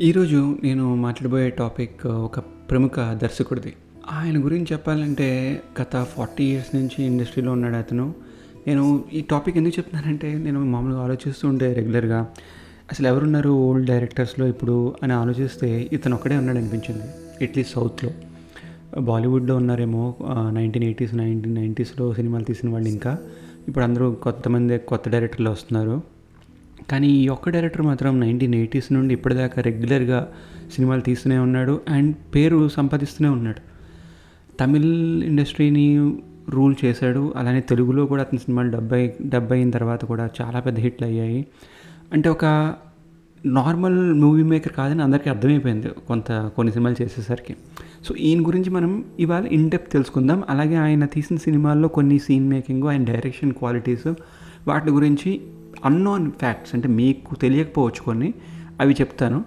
ఈరోజు నేను మాట్లాడబోయే టాపిక్ ఒక ప్రముఖ దర్శకుడిది. ఆయన గురించి చెప్పాలంటే గత ఫార్టీ ఇయర్స్ నుంచి ఇండస్ట్రీలో ఉన్నాడు అతను. నేను ఈ టాపిక్ ఎందుకు చెప్తున్నానంటే నేను మామూలుగా ఆలోచిస్తూ ఉంటే రెగ్యులర్గా అసలు ఎవరున్నారు ఓల్డ్ డైరెక్టర్స్లో ఇప్పుడు? అని ఆలోచిస్తే ఇతను ఒక్కడే ఉన్నాడు అనిపించింది అట్లీస్ట్ సౌత్లో. బాలీవుడ్లో ఉన్నారేమో నైన్టీన్ ఎయిటీస్ నైన్టీన్ నైంటీస్లో సినిమాలు తీసిన వాళ్ళు ఇంకా. ఇప్పుడు అందరూ కొంతమంది కొత్త డైరెక్టర్లు వస్తున్నారు. కానీ ఈ ఒక్క డైరెక్టర్ మాత్రం నైన్టీన్ ఎయిటీస్ నుండి ఇప్పటిదాకా రెగ్యులర్గా సినిమాలు తీస్తూనే ఉన్నాడు అండ్ పేరు సంపాదిస్తూనే ఉన్నాడు. తమిళ్ ఇండస్ట్రీని రూల్ చేశాడు. అలానే తెలుగులో కూడా అతని సినిమాలు డెబ్బై డెబ్బై అయిన తర్వాత కూడా చాలా పెద్ద హిట్లు అయ్యాయి. అంటే ఒక నార్మల్ మూవీ మేకర్ కాదని అందరికీ అర్థమైపోయింది కొంత కొన్ని సినిమాలు చేసేసరికి. సో ఈయన గురించి మనం ఇవాళ ఇన్ డెప్త్ తెలుసుకుందాం. అలాగే ఆయన తీసిన సినిమాల్లో కొన్ని సీన్ మేకింగ్ ఆయన డైరెక్షన్ క్వాలిటీస్ వాటి గురించి అన్నోన్ ఫ్యాక్ట్స్ అంటే మీకు తెలియకపోవచ్చు కొన్ని అవి చెప్తాను.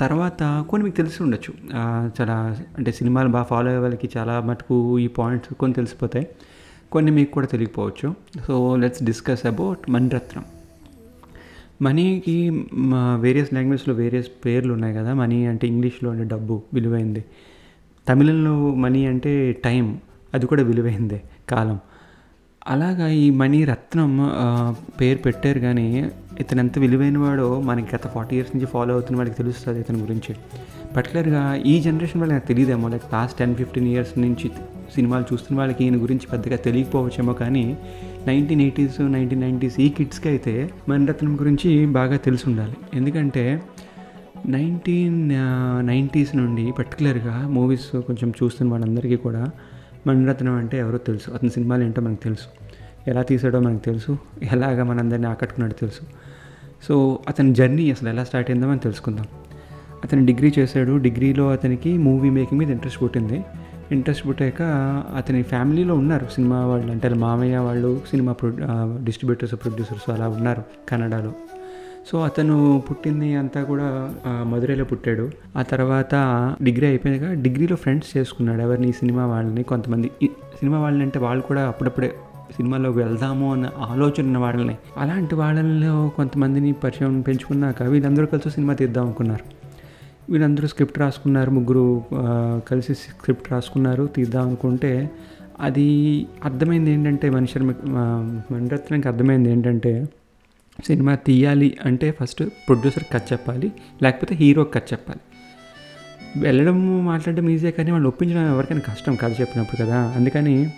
తర్వాత కొన్ని మీకు తెలిసి ఉండొచ్చు. చాలా అంటే సినిమాలు బాగా ఫాలో అయ్యే వాళ్ళకి చాలా మటుకు ఈ పాయింట్స్ కొన్ని తెలిసిపోతాయి. కొన్ని మీకు కూడా తెలియకపోవచ్చు. So let's discuss about Mani Ratnam మనీకి వేరియస్ లాంగ్వేజ్లో వేరియస్ పేర్లు ఉన్నాయి కదా. మనీ అంటే ఇంగ్లీష్లో అంటే డబ్బు విలువైంది. తమిళంలో మనీ అంటే టైం అది కూడా విలువైందే కాలం. అలాగా ఈ మణి రత్నం పేరు పెట్టారు కానీ ఇతను ఎంత విలువైన వాడో మనకి గత ఫార్టీ ఇయర్స్ నుంచి ఫాలో అవుతున్న వాళ్ళకి తెలుస్తుంది ఇతని గురించి. పర్టికులర్గా ఈ జనరేషన్ వాళ్ళకి నాకు తెలియదేమో like last ten fifteen years నుంచి సినిమాలు చూస్తున్న వాళ్ళకి ఈయన గురించి పెద్దగా తెలియకపోవచ్చేమో కానీ నైన్టీన్ ఎయిటీస్ నైన్టీన్ నైంటీస్ ఈ కిడ్స్కి అయితే మణిరత్నం గురించి బాగా తెలిసి ఉండాలి ఎందుకంటే నైన్టీన్ నైంటీస్ నుండి పర్టికులర్గా మూవీస్ కొంచెం చూస్తున్న వాళ్ళందరికీ కూడా మణిరత్నం అంటే ఎవరో తెలుసు. అతని సినిమాలు ఏంటో మనకు తెలుసు. ఎలా తీసాడో మనకు తెలుసు. ఎలాగ మనందరినీ ఆకట్టుకున్నాడో తెలుసు. సో అతని జర్నీ అసలు ఎలా స్టార్ట్ అయిందో మనం తెలుసుకుందాం. అతను డిగ్రీ చేశాడు. డిగ్రీలో అతనికి మూవీ మేకింగ్ మీద ఇంట్రెస్ట్ పుట్టింది. ఇంట్రెస్ట్ పుట్టాక అతని ఫ్యామిలీలో ఉన్నారు. సినిమా వాళ్ళు అంటే వాళ్ళ మామయ్య వాళ్ళు సినిమా ప్రొ డిస్ట్రిబ్యూటర్స్ ప్రొడ్యూసర్స్ అలా ఉన్నారు కన్నడలో. సో అతను పుట్టింది అంతా కూడా మధురైలో మదురైలో పుట్టాడు. ఆ తర్వాత డిగ్రీ అయిపోయాక డిగ్రీలో ఫ్రెండ్స్ చేసుకున్నాడు ఎవరిని సినిమా వాళ్ళని కొంతమంది. సినిమా వాళ్ళని అంటే వాళ్ళు కూడా అప్పుడప్పుడే సినిమాలోకి వెళ్దాము అన్న ఆలోచన ఉన్న వాళ్ళని. అలాంటి వాళ్ళలో కొంతమందిని పరిచయం పెంచుకున్నాక వీళ్ళందరూ కలిసి సినిమా తీద్దాం అనుకున్నారు. వీళ్ళందరూ స్క్రిప్ట్ రాసుకున్నారు ముగ్గురు కలిసి స్క్రిప్ట్ రాసుకున్నారు తీద్దాం అనుకుంటే అది అర్థమైంది ఏంటంటే మనిషి మణిరత్నంకి అర్థమైంది ఏంటంటే సినిమా తీయాలి అంటే ఫస్ట్ ప్రొడ్యూసర్ కట్ చెప్పాలి లేకపోతే హీరో కట్ చెప్పాలి. వెళ్ళడం మాట్లాడడం ఈజీ కానీ వాళ్ళు ఒప్పించడం ఎవరికైనా కష్టం కథ చెప్పినప్పుడు కదా. అందుకని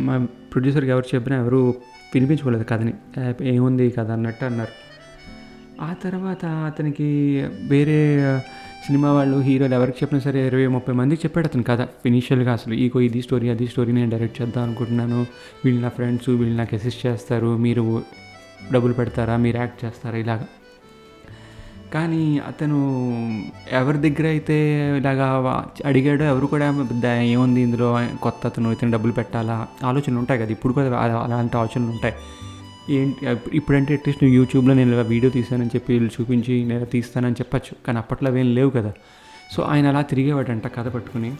మా ప్రొడ్యూసర్కి ఎవరు చెప్పినా ఎవరు వినిపించుకోలేదు కథని. ఏముంది కథ అన్నట్టు అన్నారు. ఆ తర్వాత అతనికి వేరే సినిమా వాళ్ళు హీరోలు ఎవరికి చెప్పినా సరే ఇరవై ముప్పై మందికి చెప్పాడు అతను కథ. ఇనీషియల్గా అసలు ఈగో ఇది స్టోరీ అది స్టోరీ నేను డైరెక్ట్ చేద్దాం అనుకుంటున్నాను. వీళ్ళు నా ఫ్రెండ్స్ వీళ్ళు నాకు అసిస్ట్ చేస్తారు. మీరు డబ్బులు పెడతారా? మీరు యాక్ట్ చేస్తారా? ఇలాగా. కానీ అతను ఎవరి దగ్గర అయితే ఇలాగా అడిగాడో ఎవరు కూడా ఏముంది ఇందులో? కొత్త అతను ఇతను డబ్బులు పెట్టాలా? ఆలోచనలు ఉంటాయి కదా. ఇప్పుడు కూడా అలాంటి ఆలోచనలు ఉంటాయి. ఏంటి ఇప్పుడంటే అట్లీస్ట్ నువ్వు యూట్యూబ్లో నేను ఇలా వీడియో తీశానని చెప్పి వీళ్ళు చూపించి నేను తీస్తానని చెప్పచ్చు. కానీ అప్పట్లో అవేం లేవు కదా. సో ఆయన అలా తిరిగేవాడంట కథ పట్టుకుని.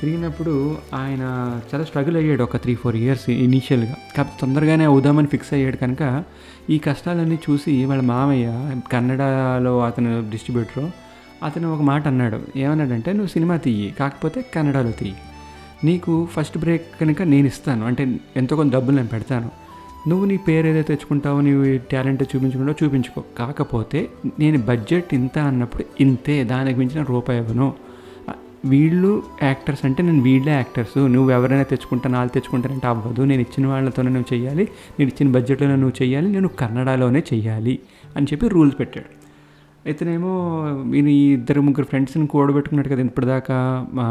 తిరిగినప్పుడు ఆయన చాలా స్ట్రగుల్ అయ్యాడు ఒక త్రీ ఫోర్ ఇయర్స్ ఇనీషియల్గా కాకపోతే తొందరగానే అవుదామని ఫిక్స్ అయ్యాడు కనుక ఈ కష్టాలన్నీ చూసి వాళ్ళ మామయ్య కన్నడలో అతను డిస్ట్రిబ్యూటర్ అతను ఒక మాట అన్నాడు. ఏమన్నాడంటే నువ్వు సినిమా తీయి కాకపోతే కన్నడలో తీయి. నీకు ఫస్ట్ బ్రేక్ కనుక నేను ఇస్తాను. అంటే ఎంతో కొంత డబ్బులు నేను పెడతాను. నువ్వు నీ పేరు ఏదైతే తెచ్చుకుంటావో నీవు టాలెంట్ చూపించుకుంటావో చూపించుకో. కాకపోతే నేను బడ్జెట్ ఇంత అన్నప్పుడు ఇంతే దానికి మించిన రూపాయి ఇవ్వను. వీళ్ళు యాక్టర్స్ అంటే నేను వీళ్ళే యాక్టర్స్. నువ్వు ఎవరైనా తెచ్చుకుంటాను వాళ్ళు తెచ్చుకుంటానంటే అవ్వదు. నేను ఇచ్చిన వాళ్ళతోనే నువ్వు చేయాలి నేను ఇచ్చిన బడ్జెట్లోనే నువ్వు చేయాలి నేను కన్నడలోనే చేయాలి అని చెప్పి రూల్స్ పెట్టాడు. అయితేనేమో నేను ఈ ఇద్దరు ముగ్గురు ఫ్రెండ్స్ని కూడబెట్టుకున్నాడు కదా ఇప్పటిదాకా మా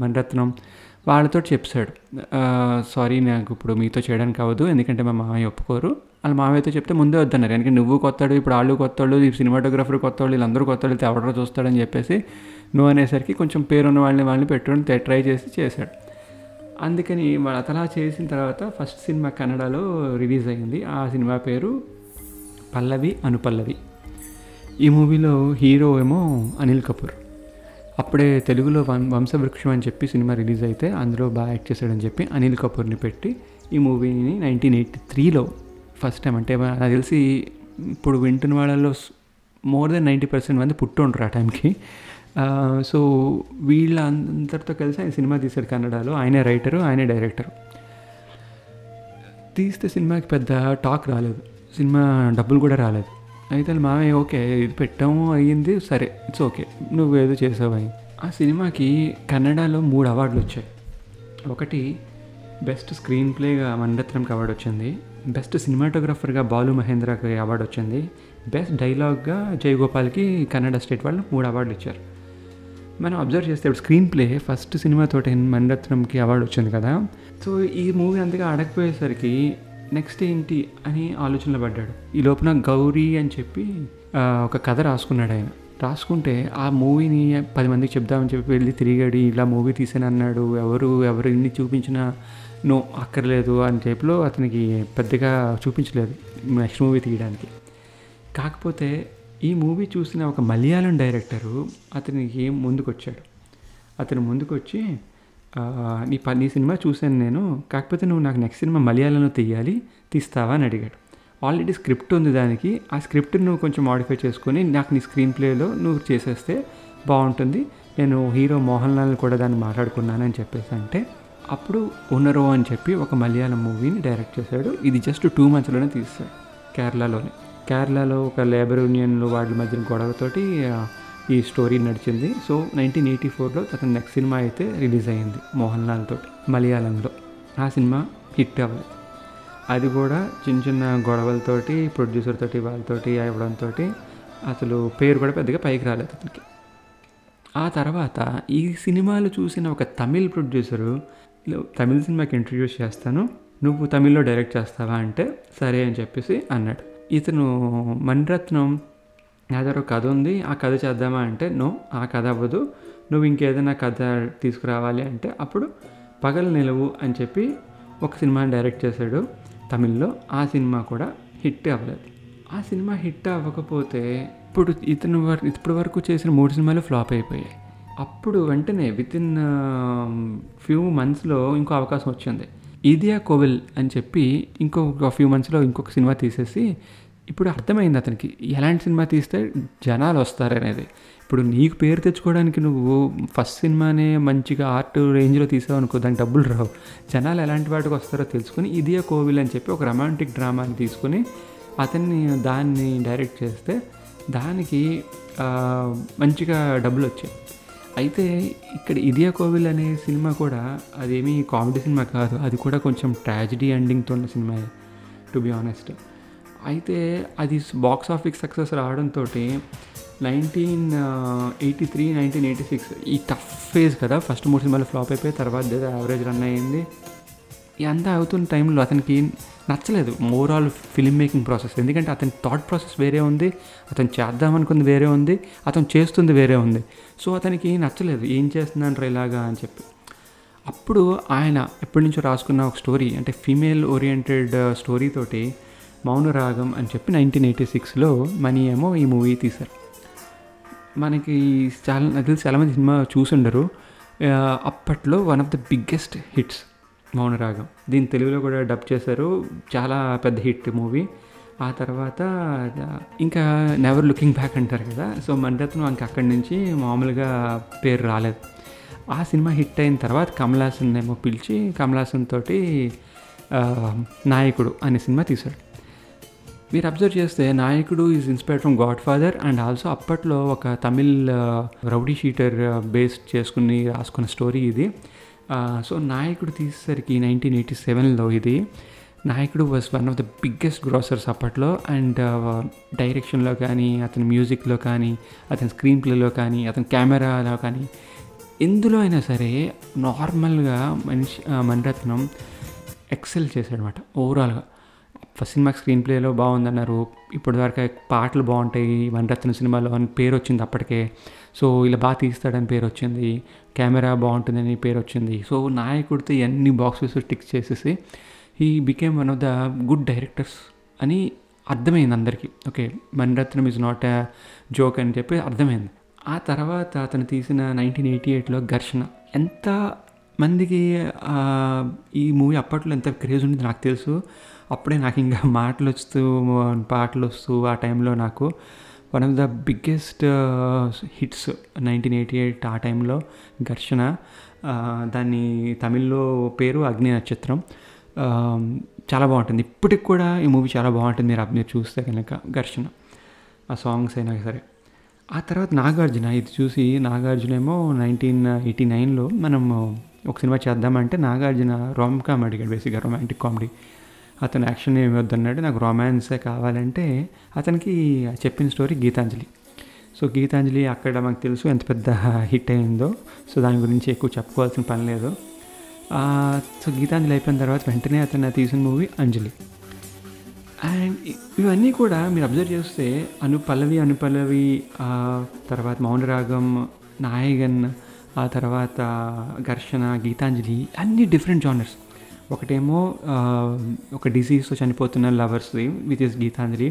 మణిరత్నం. వాళ్ళతో చెప్పాడు. సారీ నాకు ఇప్పుడు మీతో చేయడానికి అవ్వదు. ఎందుకంటే మా మామయ్య ఒప్పుకోరు. వాళ్ళ మామయ్యతో చెప్తే ముందే వద్దన్నారు. ఎందుకంటే నువ్వు కొత్తాడు ఇప్పుడు వాళ్ళు కొత్తాడు ఈ సినిమాటోగ్రఫర్ కొత్తాడు వీళ్ళందరూ కొత్తాడు ఎవడో చూస్తాడని చెప్పేసి నువ్వు అనేసరికి కొంచెం పేరున్న వాళ్ళని వాళ్ళని పెట్టుకొని ట్రై చేసి చేశాడు. అందుకని వాళ్ళు అతలా చేసిన తర్వాత ఫస్ట్ సినిమా కన్నడలో రిలీజ్ అయింది. ఆ సినిమా పేరు పల్లవి అనుపల్లవి. ఈ మూవీలో హీరో ఏమో అనిల్ కపూర్. అప్పుడే తెలుగులో వం వంశవృక్షం అని చెప్పి సినిమా రిలీజ్ అయితే అందులో బాగా యాక్ట్ చేశాడని చెప్పి అనిల్ కపూర్ని పెట్టి ఈ మూవీని నైన్టీన్ ఎయిటీ త్రీలో ఫస్ట్ టైం అంటే నాకు తెలిసి ఇప్పుడు వింటున్న వాళ్ళలో మోర్ దెన్ నైంటీ పర్సెంట్ మంది పుట్టుండ్రు ఆ టైంకి. సో వీళ్ళందరితో కలిసి ఆయన సినిమా తీశాడు కన్నడలో. ఆయనే రైటరు ఆయనే డైరెక్టరు. తీస్తే సినిమాకి పెద్ద టాక్ రాలేదు. సినిమా డబ్బులు కూడా రాలేదు. అయితే మామే మామయ్య ఓకే ఇది పెట్టాము అయ్యింది సరే ఇట్స్ ఓకే నువ్వు ఏదో చేసావు ఆ సినిమాకి కన్నడలో మూడు అవార్డులు వచ్చాయి. ఒకటి బెస్ట్ స్క్రీన్ ప్లేగా మండత్రంకి అవార్డు వచ్చింది. బెస్ట్ సినిమాటోగ్రఫర్గా బాలు మహేంద్రకి అవార్డు వచ్చింది. బెస్ట్ డైలాగ్గా జయగోపాల్కి కన్నడ స్టేట్ వాళ్ళు మూడు అవార్డులు ఇచ్చారు. మనం అబ్జర్వ్ చేస్తే ఇప్పుడు స్క్రీన్ ప్లే ఫస్ట్ సినిమాతోటి మణిరత్నంకి అవార్డు వచ్చింది కదా. సో ఈ మూవీ అంతగా ఆడకపోయేసరికి నెక్స్ట్ ఏంటి అని ఆలోచనలో పడ్డాడు. ఈ లోపల గౌరీ అని చెప్పి ఒక కథ రాసుకున్నాడు ఆయన. రాసుకుంటే ఆ మూవీని పది మందికి చెప్దామని చెప్పి వెళ్ళి తిరిగాడు ఇలా మూవీ తీసాను అన్నాడు ఎవరు ఎవరు ఇన్ని చూపించినా నో అక్కర్లేదు అని టైప్లో అతనికి పెద్దగా చూపించలేదు నెక్స్ట్ మూవీ తీయడానికి. కాకపోతే ఈ మూవీ చూసిన ఒక మలయాళం డైరెక్టరు అతనికి ముందుకొచ్చాడు. అతను ముందుకొచ్చి నీ ప నీ సినిమా చూశాను నేను కాకపోతే నువ్వు నాకు నెక్స్ట్ సినిమా మలయాళంలో తీయాలి తీస్తావా అని అడిగాడు. ఆల్రెడీ స్క్రిప్ట్ ఉంది దానికి ఆ స్క్రిప్ట్ని నువ్వు కొంచెం మాడిఫై చేసుకొని నాకు నీ స్క్రీన్ ప్లేలో నువ్వు చేసేస్తే బాగుంటుంది. నేను హీరో మోహన్ లాల్ కూడా దాన్ని మాట్లాడుకున్నానని చెప్పేసి అంటే అప్పుడు ఉన్నరో అని చెప్పి ఒక మలయాళం మూవీని డైరెక్ట్ చేశాడు. ఇది జస్ట్ టూ మంత్స్లోనే తీస్తాడు కేరళలోనే. కేరళలో ఒక లేబర్ యూనియన్లు వాళ్ళ మధ్య గొడవతోటి ఈ స్టోరీ నడిచింది. సో నైన్టీన్ ఎయిటీ ఫోర్లో తన నెక్స్ట్ సినిమా అయితే రిలీజ్ అయ్యింది మోహన్ లాల్ తోటి మలయాళంలో. ఆ సినిమా హిట్ అవ్వలేదు. అది కూడా చిన్న చిన్న గొడవలతోటి ప్రొడ్యూసర్ తోటి వాళ్ళతోటి అవ్వడంతో అసలు పేరు కూడా పెద్దగా పైకి రాలేదు అతనికి. ఆ తర్వాత ఈ సినిమాలు చూసిన ఒక తమిళ్ ప్రొడ్యూసరు తమిళ సినిమాకి ఇంట్రడ్యూస్ చేస్తాను. నువ్వు తమిళ్ళో డైరెక్ట్ చేస్తావా అంటే సరే అని చెప్పేసి అన్నాడు. ఇతను మణిరత్నం నా దగ్గర ఒక కథ ఉంది ఆ కథ చేద్దామా అంటే నో ఆ కథ అవ్వదు. నువ్వు ఇంకేదైనా కథ తీసుకురావాలి అంటే అప్పుడు పగల నిలవు అని చెప్పి ఒక సినిమాని డైరెక్ట్ చేశాడు తమిళ్ళో. ఆ సినిమా కూడా హిట్ అవ్వలేదు. ఆ సినిమా హిట్ అవ్వకపోతే ఇప్పుడు ఇతను వర- ఇప్పటి వరకు చేసిన మూడు సినిమాలు ఫ్లాప్ అయిపోయాయి. అప్పుడు వెంటనే విత్ ఇన్ ఫ్యూ మంత్స్లో ఇంకో అవకాశం వచ్చింది. ఇదియా కోవిల్ అని చెప్పి ఇంకొక ఫ్యూ మంత్స్లో ఇంకొక సినిమా తీసేసి ఇప్పుడు అర్థమైంది అతనికి. ఎలాంటి సినిమా తీస్తే జనాలు వస్తారనేది ఇప్పుడు నీకు పేరు తెచ్చుకోవడానికి నువ్వు ఫస్ట్ సినిమానే మంచిగా ఆర్ట్ రేంజ్లో తీసావు అనుకో దానికి డబ్బులు రావు. జనాలు ఎలాంటి వాటికి వస్తారో తెలుసుకుని ఇదియా కోవిల్ అని చెప్పి ఒక రొమాంటిక్ డ్రామాని తీసుకుని అతన్ని దాన్ని డైరెక్ట్ చేస్తే దానికి మంచిగా డబ్బులు వచ్చాయి. అయితే ఇక్కడ ఇదియా కోవిల్ అనే సినిమా కూడా అదేమీ కామెడీ సినిమా కాదు. అది కూడా కొంచెం ట్రాజిడీ ఎండింగ్తో ఉన్న సినిమా టు బి ఆనెస్ట్. అయితే అది బాక్స్ ఆఫీస్ సక్సెస్ రావడంతో nineteen eighty three nineteen eighty six ఈ టఫ్ ఫేజ్ కదా. ఫస్ట్ మూడు సినిమాలు ఫ్లాప్ అయిపోయి తర్వాత యావరేజ్ రన్ అయ్యింది. ఇదంతా అవుతున్న టైంలో అతనికి నచ్చలేదు ఓవరాల్ ఫిల్మ్ మేకింగ్ ప్రాసెస్ ఎందుకంటే అతని థాట్ ప్రాసెస్ వేరే ఉంది అతను చేద్దామనుకుంది వేరే ఉంది అతను చేస్తుంది వేరే ఉంది. సో అతనికి నచ్చలేదు ఏం చేస్తున్నాను ఇలాగా అని చెప్పి. అప్పుడు ఆయన ఎప్పటి నుంచో రాసుకున్న ఒక స్టోరీ అంటే ఫీమేల్ ఓరియంటెడ్ స్టోరీ తోటి మౌనరాగం అని చెప్పి నైన్టీన్ ఎయిటీ సిక్స్లో మనీ ఏమో ఈ మూవీ తీశారు. మనకి చాలా నాకు తెలిసి చాలామంది సినిమా చూసుండరు. ఉండరు అప్పట్లో one of the biggest hits Mouna Ragam. దీని తెలుగులో కూడా డబ్ చేశారు. చాలా పెద్ద హిట్ మూవీ. ఆ తర్వాత ఇంకా నెవర్ లుకింగ్ బ్యాక్ అంటారు కదా. సో మణిరత్నం ఇంకా అక్కడి నుంచి మామూలుగా పేరు రాలేదు. ఆ సినిమా హిట్ అయిన తర్వాత కమలాసన్ ఏమో పిలిచి కమలాసన్ తోటి నాయకుడు అనే సినిమా తీశాడు. మీరు అబ్జర్వ్ చేస్తే Nayakudu is inspired from Godfather and also అప్పట్లో ఒక తమిళ్ రౌడీ షీటర్ బేస్డ్ చేసుకుని రాసుకున్న స్టోరీ ఇది. సో నాయకుడు తీసేసరికి నైన్టీన్ ఎయిటీ సెవెన్లో ఇది. Nayakudu was one of the biggest grossers అప్పట్లో అండ్ డైరెక్షన్లో uh, కానీ అతని మ్యూజిక్లో కానీ అతని స్క్రీన్ ప్లేలో కానీ అతని కెమెరాలో కానీ ఎందులో అయినా సరే నార్మల్గా మనిషి మణిరత్నం ఎక్సెల్ చేశాడనమాట ఓవరాల్గా ఫస్ట్ సినిమా స్క్రీన్ ప్లేలో బాగుందన్నారు. ఇప్పటి వరకు పాటలు బాగుంటాయి. వనరత్న సినిమాలో అని పేరు వచ్చింది అప్పటికే. సో ఇలా బాగా తీస్తాడని పేరు వచ్చింది. కెమెరా బాగుంటుందని పేరు వచ్చింది సో నాయకుడితో ఎన్ని బాక్సెస్ టిక్స్ చేసేసి he became one of the good directors అని అర్థమైంది అందరికీ. Okay Mani Ratnam is not a joke అని చెప్పి అర్థమైంది. ఆ తర్వాత అతను తీసిన నైన్టీన్ ఎయిటీ ఎయిట్లో ఘర్షణ. ఎంత మందికి ఈ మూవీ అప్పట్లో ఎంత క్రేజ్ ఉంది నాకు తెలుసు. అప్పుడే నాకు ఇంకా మాటలు వస్తూ పాటలు వస్తూ ఆ టైంలో నాకు one of the biggest hits nineteen eighty eight ఆ టైంలో ఘర్షణ. దాన్ని తమిళ్ళో పేరు అగ్ని నక్షత్రం. చాలా బాగుంటుంది. ఇప్పటికి కూడా ఈ మూవీ చాలా బాగుంటుంది. మీరు మీరు చూస్తే కనుక ఘర్షణ. ఆ సాంగ్స్ అయినా సరే. ఆ తర్వాత నాగార్జున. ఇది చూసి నాగార్జున ఏమో నైన్టీన్ ఎయిటీ నైన్లో మనం ఒక సినిమా చేద్దామంటే నాగార్జున రోమ్ కామ్ అడిగాడు బేసిక్గా రొమాంటిక్ కామెడీ అతను యాక్షన్ ఏమి వద్దన్నాడు నాకు రొమాన్సే కావాలంటే అతనికి చెప్పిన స్టోరీ గీతాంజలి. సో గీతాంజలి అక్కడ మాకు తెలుసు ఎంత పెద్ద హిట్ అయిందో సో దాని గురించి ఎక్కువ చెప్పుకోవాల్సిన పని లేదు. సో గీతాంజలి అయిపోయిన తర్వాత వెంటనే అతను తీసిన మూవీ అంజలి. అండ్ ఇవన్నీ కూడా మీరు అబ్జర్వ్ చేస్తే అను పల్లవి అనుపల్లవి ఆ తర్వాత మౌనరాగం నాయగన్ ఆ తర్వాత ఘర్షణ గీతాంజలి అన్ని డిఫరెంట్ జానర్స్ ఒకటేమో ఒక డిసీజ్తో చనిపోతున్న లవర్స్ది విత్ ఇస్ గీతాంజలి.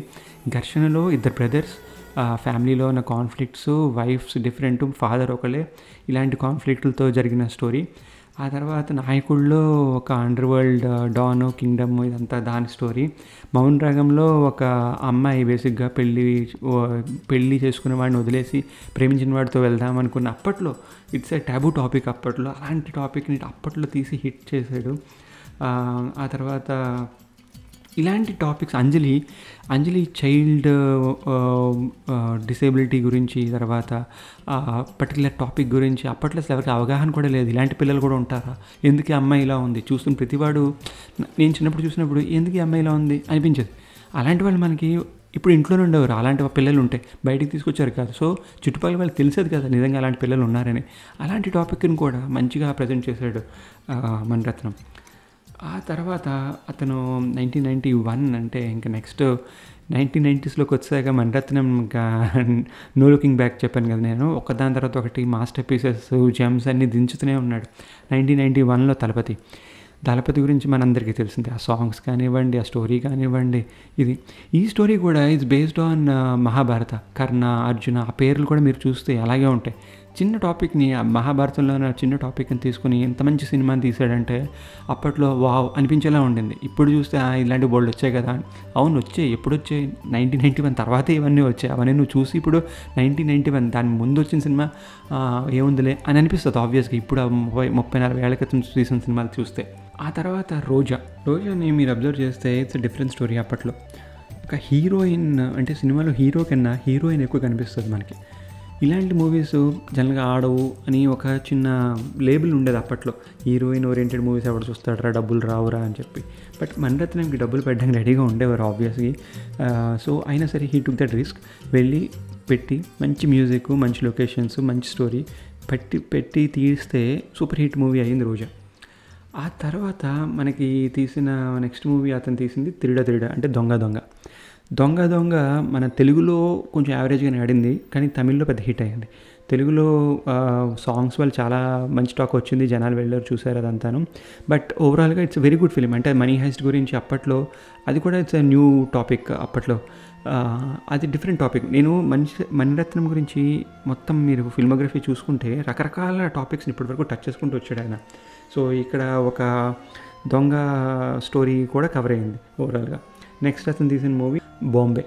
ఘర్షణలో ఇద్దరు బ్రదర్స్ ఫ్యామిలీలో ఉన్న కాన్ఫ్లిక్ట్స్ వైఫ్స్ డిఫరెంట్ ఫాదర్ ఒకలే ఇలాంటి కాన్ఫ్లిక్ట్లతో జరిగిన స్టోరీ ఆ తర్వాత నాయకుడిలో ఒక అండర్ వరల్డ్ డాన్ కింగ్డమ్ ఇదంతా దాని స్టోరీ మౌన్ రాగంలో ఒక అమ్మాయి బేసిక్గా పెళ్ళి పెళ్ళి చేసుకున్న వాడిని వదిలేసి ప్రేమించిన వాడితో వెళ్దాం అనుకున్న అప్పట్లో ఇట్స్ ఏ టాబు టాపిక్ అప్పట్లో. అలాంటి టాపిక్ని అప్పట్లో తీసి హిట్ చేశాడు. ఆ, తర్వాత ఇలాంటి topics Anjali Anjali child disability గురించి తర్వాత పర్టికులర్ టాపిక్ గురించి అప్పట్లో అసలు ఎవరికి అవగాహన కూడా లేదు. ఇలాంటి పిల్లలు కూడా ఉంటారా? ఎందుకు ఈ అమ్మాయి ఇలా ఉంది? చూస్తున్న ప్రతివాడు నేను చిన్నప్పుడు చూసినప్పుడు ఎందుకు ఈ అమ్మాయి ఇలా ఉంది? అనిపించేది. అలాంటి వాళ్ళు మనకి ఇప్పుడు ఇంట్లోనే ఉండేవారు. అలాంటి పిల్లలు ఉంటే బయటికి తీసుకొచ్చారు కాదు. సో చుట్టుపక్కల వాళ్ళకి తెలిసేది కదా నిజంగా అలాంటి పిల్లలు ఉన్నారని. అలాంటి టాపిక్ని కూడా మంచిగా ప్రజెంట్ చేశాడు ఆ, మణిరత్నం ఆ తర్వాత అతను నైన్టీన్ నైంటీ వన్ అంటే ఇంకా నెక్స్ట్ నైన్టీన్ నైంటీస్లోకి వచ్చాక మణిరత్నం ఇంకా నో లుకింగ్ బ్యాక్ చెప్పాను కదా నేను. ఒకదాని తర్వాత ఒకటి మాస్టర్ పీసెస్ జెమ్స్ అన్ని దించుతూనే ఉన్నాడు. నైన్టీన్ నైంటీ వన్లో తలపతి. దళపతి గురించి మనందరికీ తెలిసిందే. ఆ సాంగ్స్ కానివ్వండి ఆ స్టోరీ కానివ్వండి ఇది. ఈ స్టోరీ కూడా it's based on Mahabharata. Karna Arjuna ఆ పేర్లు కూడా మీరు చూస్తే అలాగే ఉంటాయి. చిన్న టాపిక్ని ఆ మహాభారతంలో చిన్న టాపిక్ని తీసుకుని ఎంత మంచి సినిమాని తీసాడంటే అప్పట్లో వావ్ అనిపించేలా ఉండింది. ఇప్పుడు చూస్తే ఇలాంటి బోల్డ్ వచ్చాయి కదా. అవును వచ్చాయి. ఎప్పుడు వచ్చాయి? నైన్టీన్ నైంటీ వన్ తర్వాతే ఇవన్నీ వచ్చాయి. అవన్నీ నువ్వు చూసి ఇప్పుడు నైన్టీన్ నైంటీ వన్ దాని ముందు వచ్చిన సినిమా ఏముందిలే అని అనిపిస్తుంది ఆబ్వియస్గా ఇప్పుడు ముప్పై ముప్పై నలభై ఏళ్ళ క్రితం తీసిన సినిమాలు చూస్తే. ఆ తర్వాత రోజా. రోజాని మీరు అబ్జర్వ్ చేస్తే ఇట్స్ డిఫరెంట్ స్టోరీ అప్పట్లో. ఒక హీరోయిన్ అంటే సినిమాలో హీరో కన్నా హీరోయిన్ ఎక్కువ కనిపిస్తుంది మనకి. ఇలాంటి మూవీస్ జనరల్గా ఆడవు అని ఒక చిన్న లేబుల్ ఉండేది అప్పట్లో. హీరోయిన్ ఓరియంటెడ్ మూవీస్ ఎవరు చూస్తాడరా డబ్బులు రావురా అని చెప్పి. బట్ మణిరత్నంకి డబ్బులు పెట్టడానికి రెడీగా ఉండేవారు ఆబ్వియస్లీ సో అయినా సరే హీ టుక్ దట్ రిస్క్ వెళ్ళి పెట్టి మంచి మ్యూజిక్ మంచి లొకేషన్స్ మంచి స్టోరీ పెట్టి పెట్టి తీస్తే సూపర్ హిట్ మూవీ అయింది రోజా. ఆ తర్వాత మనకి తీసిన నెక్స్ట్ మూవీ అతను తీసింది తిరిడ తిరిడ అంటే దొంగ దొంగ. దొంగ దొంగ మన తెలుగులో కొంచెం యావరేజ్గానే ఆడింది కానీ తమిళ్ళో పెద్ద హిట్ అయింది తెలుగులో సాంగ్స్ వల్ల చాలా మంచి టాక్ వచ్చింది జనాలు వెళ్ళారు చూసారు అదంతాను. బట్ ఓవరాల్గా ఇట్స్ వెరీ గుడ్ ఫిలిం. అంటే మనీ హైస్ట్ గురించి అప్పట్లో అది కూడా ఇట్స్ న్యూ టాపిక్ అప్పట్లో. అది డిఫరెంట్ టాపిక్. నేను మనిషి మణిరత్నం గురించి మొత్తం మీరు ఫిల్మోగ్రఫీ చూసుకుంటే రకరకాల టాపిక్స్ని ఇప్పటివరకు టచ్ చేసుకుంటూ వచ్చాడు ఆయన. సో ఇక్కడ ఒక దొంగ స్టోరీ కూడా కవర్ అయింది ఓవరాల్గా. నెక్స్ట్ అతను తీసిన మూవీ బాంబే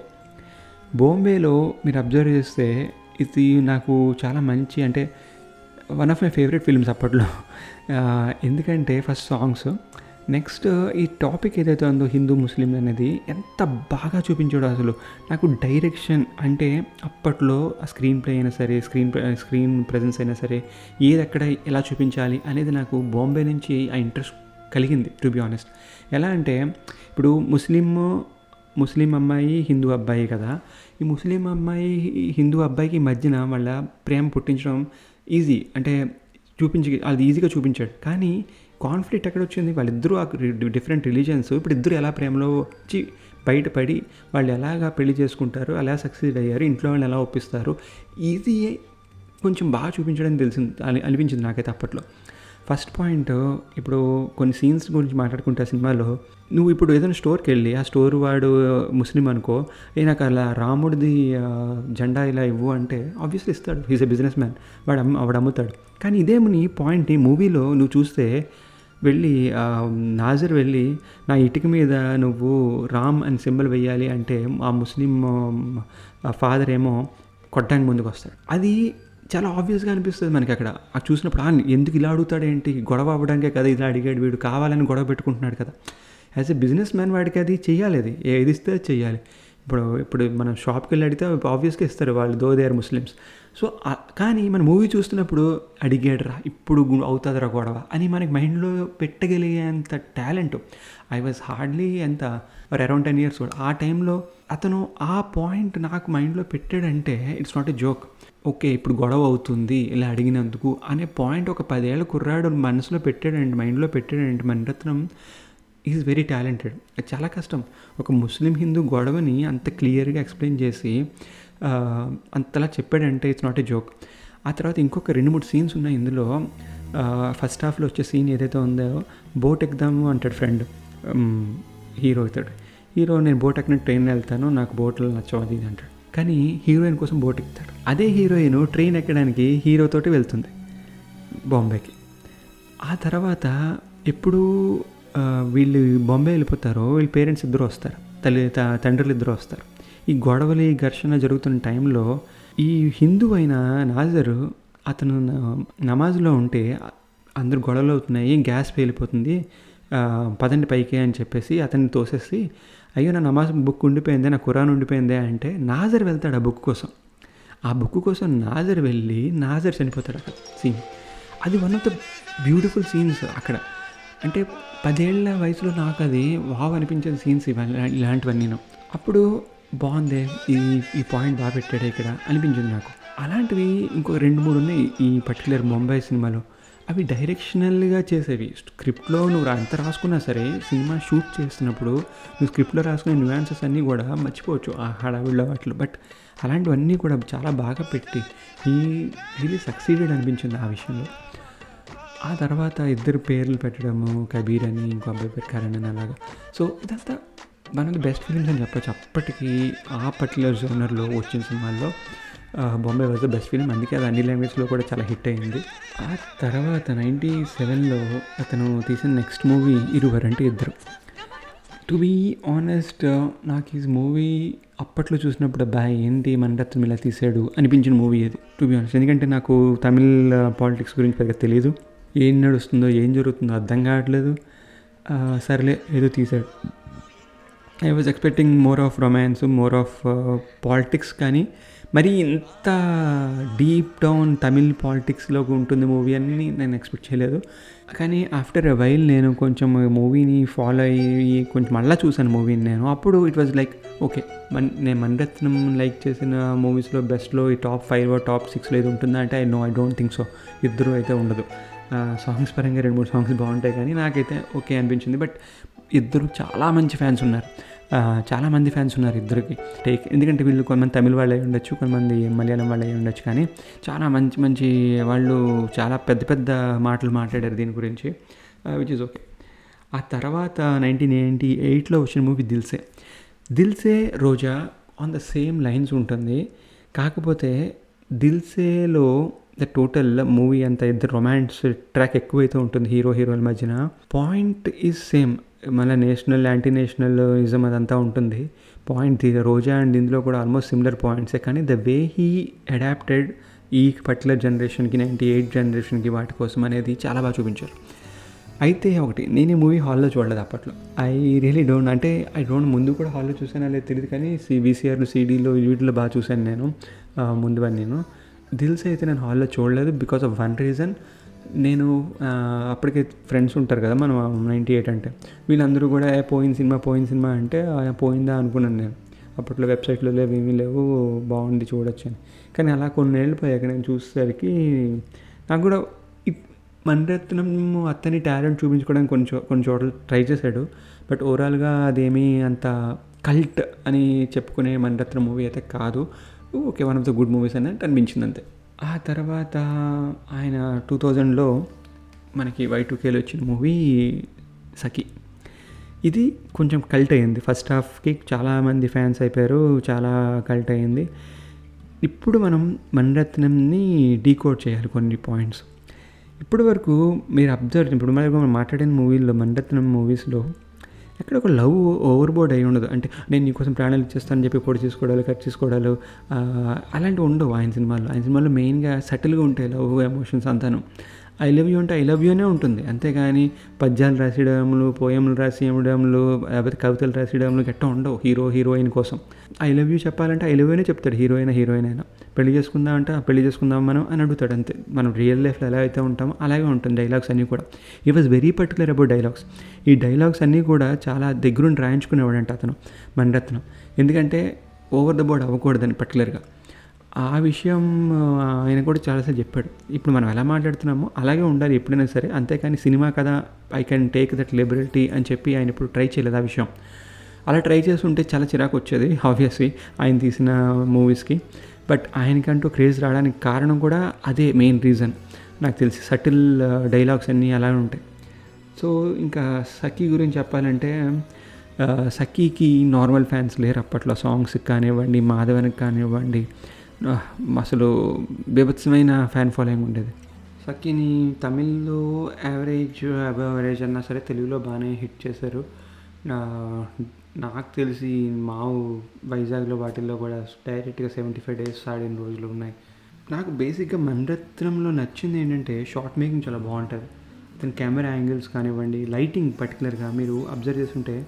బాంబేలో మీరు అబ్జర్వ్ చేస్తే ఇది నాకు చాలా మంచి అంటే one of my favourite films అప్పట్లో. ఎందుకంటే ఫస్ట్ సాంగ్స్ నెక్స్ట్ ఈ టాపిక్ ఏదైతే ఉందో హిందూ ముస్లిం అనేది ఎంత బాగా చూపించాడో అసలు. నాకు డైరెక్షన్ అంటే అప్పట్లో ఆ స్క్రీన్ ప్లే అయినా సరే స్క్రీన్ స్క్రీన్ ప్రజెన్స్ అయినా సరే ఏది ఎక్కడ ఎలా చూపించాలి అనేది నాకు బాంబే నుంచి ఆ ఇంట్రెస్ట్ కలిగింది టు బి ఆనెస్ట్ ఎలా అంటే ఇప్పుడు ముస్లిం ముస్లిం అమ్మాయి హిందూ అబ్బాయి కదా. ఈ ముస్లిం అమ్మాయి హిందూ అబ్బాయికి మధ్యన వాళ్ళ ప్రేమ పుట్టించడం ఈజీ అంటే చూపించి అది ఈజీగా చూపించాడు. కానీ కాన్ఫ్లిక్ట్ ఎక్కడ వచ్చింది? వాళ్ళిద్దరూ ఆ డిఫరెంట్ రిలీజియన్స్ ఇప్పుడు ఇద్దరు ఎలా ప్రేమలో వచ్చి బయటపడి వాళ్ళు ఎలాగా పెళ్ళి చేసుకుంటారు? అలా సక్సెస్ అయ్యారు? ఇంట్లో వాళ్ళు ఎలా ఒప్పిస్తారు? ఈజీ కొంచెం బాగా చూపించడం తెలిసింది అని అనిపించింది నాకైతే అప్పట్లో. ఫస్ట్ పాయింట్ ఇప్పుడు కొన్ని సీన్స్ గురించి మాట్లాడుకుంటే సినిమాలో నువ్వు ఇప్పుడు ఏదైనా స్టోర్కి వెళ్ళి ఆ స్టోర్ వాడు ముస్లిం అనుకో ఏ నాకు అలా రాముడిది జెండా ఇలా ఇవ్వు అంటే ఆబ్వియస్లీ ఇస్తాడు. హీస్ ఎ బిజినెస్ మ్యాన్ వాడు అమ్మ వాడు అమ్ముతాడు. కానీ ఇదేమని పాయింట్ ఈ మూవీలో నువ్వు చూస్తే వెళ్ళి నాజర్ వెళ్ళి నా ఇటుక మీద నువ్వు రామ్ అని సింబల్ వేయాలి అంటే ఆ ముస్లిం ఫాదర్ ఏమో కొట్టడానికి ముందుకు వస్తాడు అది చాలా ఆబ్వియస్గా అనిపిస్తుంది మనకి అక్కడ. అది చూసినప్పుడు "ఆ, ఎందుకు ఇలా అడుగుతాడు ఏంటి గొడవ అవ్వడానికే కదా ఇలా అడిగాడు వీడు. కావాలని గొడవ పెట్టుకుంటున్నాడు కదా. యాజ్ ఎ బిజినెస్ మ్యాన్ వాడికి అది చేయాలి అది. ఏది ఇస్తే అది ఇప్పుడు ఇప్పుడు మనం షాప్కి వెళ్ళి అడిగితే ఆబ్వియస్గా ఇస్తారు వాళ్ళు though they are Muslims so కానీ మన మూవీ చూస్తున్నప్పుడు అడిగాడురా ఇప్పుడు అవుతుందిరా గొడవ అని మనకి మైండ్లో పెట్టగలిగేంత టాలెంట్ ఐ వాజ్ హార్డ్లీ ఎంత అరౌండ్ టెన్ ఇయర్స్ కూడా. ఆ టైంలో అతను ఆ పాయింట్ నాకు మైండ్లో పెట్టాడంటే it's not a joke okay ఇప్పుడు గొడవ అవుతుంది ఇలా అడిగినందుకు అనే పాయింట్ ఒక పదేళ్ళ కుర్రాడు మనసులో పెట్టాడండి మైండ్లో పెట్టాడంటే మణిరత్నం ఈజ్ వెరీ టాలెంటెడ్. అది చాలా కష్టం. ఒక ముస్లిం హిందూ గొడవని అంత క్లియర్గా ఎక్స్ప్లెయిన్ చేసి అంతలా చెప్పాడంటే ఇట్స్ నాట్ ఏ జోక్. ఆ తర్వాత ఇంకొక రెండు మూడు సీన్స్ ఉన్నాయి ఇందులో. ఫస్ట్ హాఫ్లో వచ్చే సీన్ ఏదైతే ఉందో బోట్ ఎక్దాము అంటాడు ఫ్రెండ్. హీరో అవుతాడు హీరో నేను బోట్ ఎక్కిన ట్రైన్ వెళ్తాను నాకు బోట్లో నచ్చవు అది ఇది అంటాడు. కానీ హీరోయిన్ కోసం బోట్ ఎక్కుతాడు. అదే హీరోయిన్ ట్రైన్ ఎక్కడానికి హీరోతోటి వెళ్తుంది బాంబేకి. ఆ తర్వాత ఎప్పుడు వీళ్ళు బాంబే వెళ్ళిపోతారో వీళ్ళ పేరెంట్స్ ఇద్దరు వస్తారు. తల్లి త- తండ్రులు ఇద్దరు వస్తారు. ఈ గొడవలు ఈ ఘర్షణ జరుగుతున్న టైంలో ఈ హిందూ అయిన నాజరు అతను నమాజ్లో ఉంటే అందరు గొడవలు అవుతున్నాయి గ్యాస్ పేలిపోతుంది పదండి పైకి అని చెప్పేసి అతన్ని తోసేసి అయ్యో నా నమాజ్ బుక్ ఉండిపోయిందే నా ఖురాన్ ఉండిపోయిందే అంటే నాజర్ వెళ్తాడు ఆ బుక్ కోసం. ఆ బుక్ కోసం నాజర్ వెళ్ళి నాజర్ చనిపోతాడు అక్కడ సీన్ అది one of the beautiful scenes అక్కడ. అంటే పదేళ్ళ వయసులో నాకు అది వావ్ అనిపించిన సీన్స్ ఇవన్నీ ఇలాంటివన్నీ నేను అప్పుడు బాగుందే ఈ ఈ పాయింట్ బాగా పెట్టాడు ఇక్కడ అనిపించింది నాకు. అలాంటివి ఇంకో రెండు మూడు ఉన్నాయి ఈ పర్టికులర్ ముంబై సినిమాలో అవి డైరెక్షనల్గా చేసేవి. స్క్రిప్ట్లో నువ్వు ఎంత రాసుకున్నా సరే సినిమా షూట్ చేస్తున్నప్పుడు నువ్వు స్క్రిప్ట్లో రాసుకునే న్యూయాన్సెస్ అన్నీ కూడా మర్చిపోవచ్చు. ఆ హడావిడిలో వాటిలో. బట్ అలాంటివన్నీ కూడా చాలా బాగా పెట్టి ఈ రియలీ సక్సీడెడ్ అనిపించింది ఆ విషయంలో. ఆ తర్వాత ఇద్దరు పేర్లు పెట్టడము కబీర్ అని ఇంకో అబ్బాయి పేరు కరణ్ అని అలాగా. సో ఇదంతా one of the best films అని చెప్పచ్చు. అప్పటికి ఆ పర్టికులర్ జోనర్లో వచ్చిన సినిమాల్లో Bombay was the best film అందుకే అది అన్ని లాంగ్వేజ్లో కూడా చాలా హిట్ అయింది. ఆ తర్వాత నైంటీ సెవెన్లో అతను తీసిన నెక్స్ట్ మూవీ ఇరువరు అంటే ఇద్దరు. టు బీ ఆనెస్ట్ నాకు ఈ మూవీ అప్పట్లో చూసినప్పుడు అబ్బా ఏంటి మణరత్నం ఇలా తీసాడు? అనిపించిన మూవీ ఇది టు బీ ఆనెస్ట్ ఎందుకంటే నాకు తమిళ్ పాలిటిక్స్ గురించి పెద్దగా తెలియదు ఏం నడుస్తుందో ఏం జరుగుతుందో అర్థం కావట్లేదు. సర్లే ఏదో తీసాడు. I was expecting more of romance more of politics కానీ మరి ఇంత డీప్ డౌన్ తమిళ్ పాలిటిక్స్లో ఉంటుంది మూవీ అని నేను ఎక్స్పెక్ట్ చేయలేదు. కానీ ఆఫ్టర్ ఎ వైల్ నేను కొంచెం మూవీని ఫాలో అయ్యి కొంచెం మళ్ళీ చూశాను మూవీని నేను. అప్పుడు it was like okay Mann నేను మణిరత్నం లైక్ చేసిన మూవీస్లో బెస్ట్లో ఈ టాప్ ఫైవ్ టాప్ సిక్స్లో ఏది ఉంటుందా అంటే I know I don't think so. ఇద్దరు అయితే ఉండదు. సాంగ్స్ పరంగా రెండు మూడు సాంగ్స్ బాగుంటాయి కానీ నాకైతే ఓకే అనిపించింది. బట్ ఇద్దరు చాలా మంచి ఫ్యాన్స్ ఉన్నారు. చాలామంది ఫ్యాన్స్ ఉన్నారు ఇద్దరికి. టేక్ ఎందుకంటే వీళ్ళు కొంతమంది తమిళ వాళ్ళు అయి ఉండొచ్చు కొంతమంది మలయాళం వాళ్ళు అయి ఉండొచ్చు కానీ చాలా మంచి మంచి వాళ్ళు చాలా పెద్ద పెద్ద మాటలు మాట్లాడారు దీని గురించి విచ్ ఇస్ ఓకే ఆ తర్వాత నైన్టీన్ ఎయిటీ ఎయిట్లో వచ్చిన movie Dil Se. Dil Se Roja on the same lines ఉంటుంది. కాకపోతే దిల్సేలో ద టోటల్ మూవీ అంతా ఇద్దరు రొమాన్స్ ట్రాక్ ఎక్కువైతే ఉంటుంది హీరో హీరోల మధ్యన. పాయింట్ ఈజ్ సేమ్ మళ్ళీ నేషనల్ యాంటీ నేషనల్ ఇజం అదంతా ఉంటుంది. పాయింట్ రోజా అండ్ ఇందులో కూడా ఆల్మోస్ట్ సిమిలర్ పాయింట్సే కానీ ద వే హీ అడాప్టెడ్ ఈ పర్టికులర్ జనరేషన్కి నైంటీ ఎయిట్ జనరేషన్కి వాటి కోసం అనేది చాలా బాగా చూపించారు. అయితే ఒకటి నేను ఈ మూవీ హాల్లో చూడలేదు అప్పట్లో. ఐ రియలీ డోంట్ అంటే ఐ డోంట్ ముందు కూడా హాల్లో చూసానో లేదు తెలియదు కానీ సి వీసీఆర్లు సీడీలో వీటిలో బాగా చూశాను నేను ఆ, నేను. దిల్స్ అయితే నేను హాల్లో చూడలేదు బికాస్ ఆఫ్ వన్ రీజన్ నేను అప్పటికే ఫ్రెండ్స్ ఉంటారు కదా మనం నైంటీ ఎయిట్ అంటే. వీళ్ళందరూ కూడా పోయిన సినిమా పోయిన సినిమా అంటే పోయిందా అనుకున్నాను నేను. అప్పట్లో వెబ్సైట్లో లేవు ఏమీ లేవు బాగుంది చూడొచ్చు అని. కానీ అలా కొన్నేళ్ళు పోయాక నేను చూసేసరికి నాకు కూడా ఇప్- మణిరత్నం అతని టాలెంట్ చూపించుకోవడానికి కొంచెం కొన్ని చోట్ల ట్రై చేశాడు. బట్ ఓవరాల్గా అదేమీ అంత కల్ట్ అని చెప్పుకునే మణిరత్నం మూవీ అయితే కాదు. Okay one of the good movies అని అనిపించింది అంతే. ఆ తర్వాత ఆయన టూ థౌజండ్లో మనకి వై టూకేలో వచ్చిన మూవీ సఖి. ఇది కొంచెం కల్ట్ అయింది. ఫస్ట్ హాఫ్కి చాలామంది ఫ్యాన్స్ అయిపోయారు. చాలా కల్ట్ అయింది. ఇప్పుడు మనం మణిరత్నంని డీకోడ్ చేయాలి కొన్ని పాయింట్స్ ఇప్పటి వరకు మీరు అబ్జర్వ్ ఇప్పుడు మనం మాట్లాడిన మూవీల్లో మణిరత్నం మూవీస్లో ఎక్కడ ఒక లవ్ ఓవర్బోర్డ్ అయి ఉండదు. అంటే నేను నీకోసం ప్రాణాలు ఇచ్చేస్తానని చెప్పి పొడి చేసుకోవడాలు కట్ చేసుకోవడాలు అలాంటివి ఉండవు. ఆయన సినిమాల్లో ఆయన సినిమాల్లో మెయిన్గా సటిల్గా ఉంటాయి లవ్ ఎమోషన్స్ అంతాను. ఐ లవ్ యూ అంటే ఐ లవ్ యూ అనే ఉంటుంది. అంతేగాని పద్యాలు రాసేయడములు పోయములు రాసేయడంలో లేకపోతే కవితలు రాసేయడంలో గట్ట ఉండవు. హీరో హీరోయిన్ కోసం. ఐ లవ్ యూ చెప్పాలంటే ఐ లవ్ యూనే చెప్తాడు. హీరోయిన్ హీరోయిన్ అయినా. పెళ్ళి చేసుకుందాం అంటే పెళ్ళి చేసుకుందాం మనం అని అడుగుతాడు అంతే. మనం రియల్ లైఫ్లో ఎలా అయితే ఉంటామో అలాగే ఉంటుంది డైలాగ్స్ అన్నీ కూడా. He was very particular about dialogues ఈ డైలాగ్స్ అన్నీ కూడా చాలా దగ్గరుండి రాయించుకునేవాడంట అతను మణిరత్నం. ఎందుకంటే ఓవర్ ద బోర్డ్ అవ్వకూడదని పర్టికులర్గా ఆ విషయం ఆయన కూడా చాలాసార్లు చెప్పాడు. ఇప్పుడు మనం ఎలా మాట్లాడుతున్నామో అలాగే ఉండాలి ఎప్పుడైనా సరే. అంతేకాని సినిమా కదా I can take that liberty అని చెప్పి ఆయన ఇప్పుడు ట్రై చేయలేదు ఆ విషయం. అలా ట్రై చేస్తుంటే చాలా చిరాకు వచ్చేది ఆబ్వియస్లీ ఆయన తీసిన మూవీస్కి. బట్ ఆయనకంటూ క్రేజ్ రావడానికి కారణం కూడా అదే మెయిన్ రీజన్ నాకు తెలిసి సటిల్ డైలాగ్స్ అన్నీ అలానే ఉంటాయి. సో ఇంకా సఖీ గురించి చెప్పాలంటే సఖీకి నార్మల్ ఫ్యాన్స్ లేరు అప్పట్లో. సాంగ్స్కి కానివ్వండి మాధవన్కి కానివ్వండి అసలు బీభత్సమైన ఫ్యాన్ ఫాలోయింగ్ ఉండేది. సఖిని తమిళ్ళో యావరేజ్ అబవ్ యావరేజ్ అన్నా సరే తెలుగులో బాగానే హిట్ చేశారు. నా- నాకు తెలిసి మా వైజాగ్లో వాటిల్లో కూడా డైరెక్ట్గా సెవెంటీ ఫైవ్ డేస్ ఆడిన రోజులు ఉన్నాయి. నాకు బేసిక్గా మణరత్నంలో నచ్చింది ఏంటంటే షార్ట్ మేకింగ్ చాలా బాగుంటుంది. అతని కెమెరా యాంగిల్స్ కానివ్వండి లైటింగ్ పర్టికులర్గా మీరు అబ్జర్వ్ చేస్తుంటే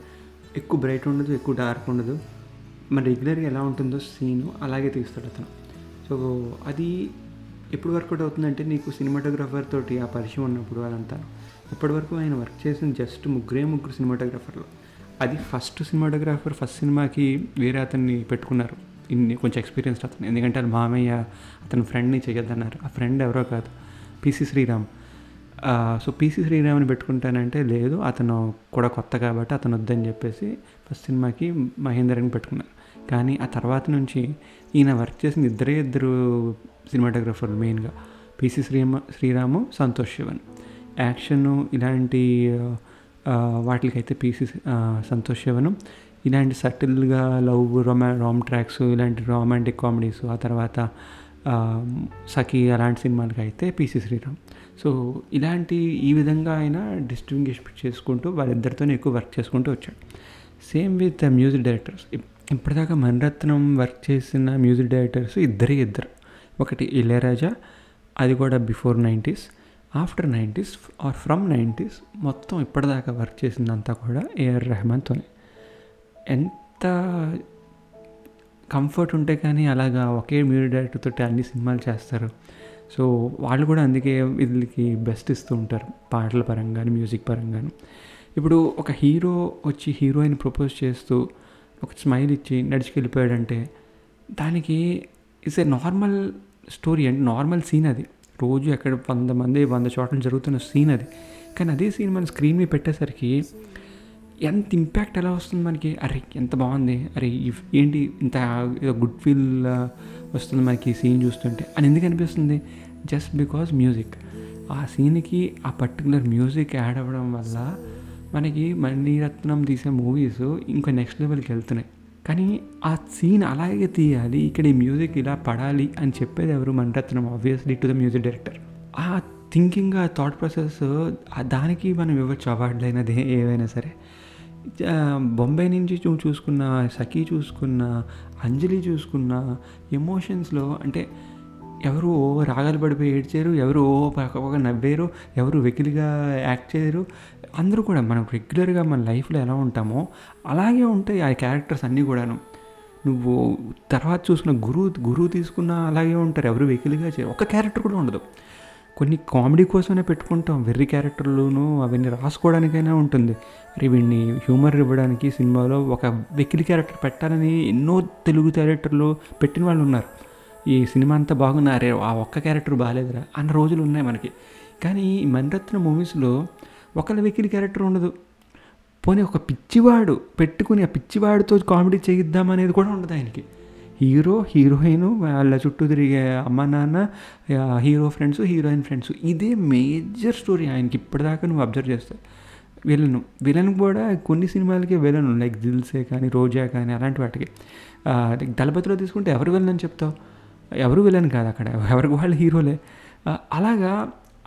ఎక్కువ బ్రైట్ ఉండదు ఎక్కువ డార్క్ ఉండదు. మరి రెగ్యులర్గా ఎలా ఉంటుందో సీను అలాగే తీస్తాడు అతను. సో అది ఎప్పుడు వర్కౌట్ అవుతుందంటే నీకు సినిమాటోగ్రఫర్ తోటి ఆ పరిచయం ఉన్నప్పుడు అదంతా. ఇప్పటివరకు ఆయన వర్క్ చేసిన జస్ట్ ముగ్గురే ముగ్గురు సినిమాటోగ్రఫర్లు అది ఫస్ట్ సినిమాటోగ్రాఫర్ ఫస్ట్ సినిమాకి వేరే అతన్ని పెట్టుకున్నారు. ఇన్ని కొంచెం ఎక్స్పీరియన్స్ అతను. ఎందుకంటే అది మామయ్య అతని ఫ్రెండ్ని చేయొద్దన్నారు ఆ ఫ్రెండ్ ఎవరో కాదు పీసీ శ్రీరామ్. సో పీసీ శ్రీరామ్ని పెట్టుకుంటానంటే లేదు అతను కూడా కొత్త కాబట్టి అతను వద్దని చెప్పేసి ఫస్ట్ సినిమాకి మహేందర్ని పెట్టుకున్నారు. కానీ ఆ తర్వాత నుంచి ఈయన వర్క్ చేసిన ఇద్దరే ఇద్దరు సినిమాటోగ్రఫర్లు మెయిన్గా. పీసీ శ్రీమ శ్రీరాము సంతోష్ శివన్. యాక్షన్ ఇలాంటి వాటికైతే పీసీ సంతోష్ శివను. ఇలాంటి సటిల్గా లవ్ రొమా రామ్ ట్రాక్స్ ఇలాంటి రొమాంటిక్ కామెడీస్ ఆ తర్వాత సఖీ అలాంటి సినిమాలకి అయితే పీసీ శ్రీరామ్. సో ఇలాంటి ఈ విధంగా ఆయన డిస్టింగ్విష్ చేసుకుంటూ వాళ్ళిద్దరితోనే ఎక్కువ వర్క్ చేసుకుంటూ వచ్చాడు. Same with music directors. ఇప్పటిదాకా మణరత్నం వర్క్ చేసిన మ్యూజిక్ డైరెక్టర్స్ ఇద్దరే ఇద్దరు. ఒకటి ఇళయరాజా అది కూడా before nineties after nineties or from nineties మొత్తం ఇప్పటిదాకా వర్క్ చేసిందంతా కూడా ఏఆర్ రెహమాన్తోనే ఎంత కంఫర్ట్ ఉంటే కానీ అలాగా ఒకే మ్యూజిక్ డైరెక్టర్ తోటి అన్ని సినిమాలు చేస్తారు. సో వాళ్ళు కూడా అందుకే వీళ్ళకి బెస్ట్ ఇస్తూ ఉంటారు పాటల పరంగాను మ్యూజిక్ పరంగాను. ఇప్పుడు ఒక హీరో వచ్చి హీరోయిన్ ప్రపోజ్ చేస్తూ ఒక స్మైల్ ఇచ్చి నడిచికెళ్ళిపోయాడంటే దానికి ఇట్స్ ఏ నార్మల్ స్టోరీ అంటే నార్మల్ సీన్ అది. రోజు ఎక్కడ వంద మంది వంద చోట్ల జరుగుతున్న సీన్ అది. కానీ అదే సీన్ మన స్క్రీన్ మీద పెట్టేసరికి ఎంత ఇంపాక్ట్ ఎలా వస్తుంది మనకి? అరే ఎంత బాగుంది. అరే ఇఫ్- ఏంటి ఇంత గుడ్ ఫీల్ వస్తుంది మనకి ఈ సీన్ చూస్తుంటే అని ఎందుకు అనిపిస్తుంది? జస్ట్ బికాజ్ మ్యూజిక్ ఆ సీన్కి ఆ పర్టికులర్ మ్యూజిక్ యాడ్ అవ్వడం వల్ల మనకి మణిరత్నం తీసే మూవీస్ ఇంకా నెక్స్ట్ లెవెల్కి వెళ్తున్నాయి. కానీ ఆ సీన్ అలాగే తీయాలి ఇక్కడ ఈ మ్యూజిక్ ఇలా పడాలి అని చెప్పేది ఎవరు? Mani Ratnam obviously to the music director ఆ థింకింగ్ ఆ థాట్ ప్రాసెస్ దానికి మనం ఇవ్వచ్చు అవార్డులు అయినది ఏవైనా సరే. బొంబాయి నుంచి చూ చూసుకున్న సఖీ చూసుకున్న అంజలి చూసుకున్న ఎమోషన్స్లో అంటే ఎవరు ఓ రాగాలు పడిపోయి ఏడ్చారు ఎవరు ఓ పక్క నవ్వారు ఎవరు వెకిలిగా యాక్ట్ చేయరు అందరూ కూడా మనం రెగ్యులర్గా మన లైఫ్లో ఎలా ఉంటామో అలాగే ఉంటాయి ఆ క్యారెక్టర్స్ అన్నీ కూడాను. నువ్వు తర్వాత చూసుకున్న గురువు గురువు తీసుకున్న అలాగే ఉంటారు. ఎవరు వెకిలిగా చేయరు ఒక క్యారెక్టర్ కూడా ఉండదు. కొన్ని కామెడీ కోసమే పెట్టుకుంటాం. వెర్రి క్యారెక్టర్లును అవన్నీ రాసుకోవడానికైనా ఉంటుంది. మరి వీడిని హ్యూమర్ ఇవ్వడానికి సినిమాలో ఒక వెకిలి క్యారెక్టర్ పెట్టాలని ఎన్నో తెలుగు క్యారెక్టర్లు పెట్టిన వాళ్ళు ఉన్నారు. ఈ సినిమా అంతా బాగున్నారే ఆ ఒక్క క్యారెక్టర్ బాగాలేదురా అన్న రోజులు ఉన్నాయి మనకి. కానీ మణిరత్న మూవీస్లో ఒకళ్ళ వెకిలి క్యారెక్టర్ ఉండదు. పోనీ ఒక పిచ్చివాడు పెట్టుకుని ఆ పిచ్చివాడితో కామెడీ చేయిద్దామనేది కూడా ఉండదు ఆయనకి. హీరో హీరోయిన్ వాళ్ళ చుట్టూ తిరిగే అమ్మ నాన్న హీరో ఫ్రెండ్స్ హీరోయిన్ ఫ్రెండ్స్ ఇదే మేజర్ స్టోరీ ఆయనకి ఇప్పటిదాకా నువ్వు అబ్జర్వ్ చేస్తావు విలను విలన్ కూడా కొన్ని సినిమాలకి విలన్ లైక్ దిల్సే కానీ రోజా కానీ అలాంటి వాటికి. లైక్ దళపతిలో తీసుకుంటే ఎవరు విలన్ అని చెప్తావు? ఎవరు విలన్ కాదు అక్కడ ఎవరికి వాళ్ళు హీరోలే? అలాగా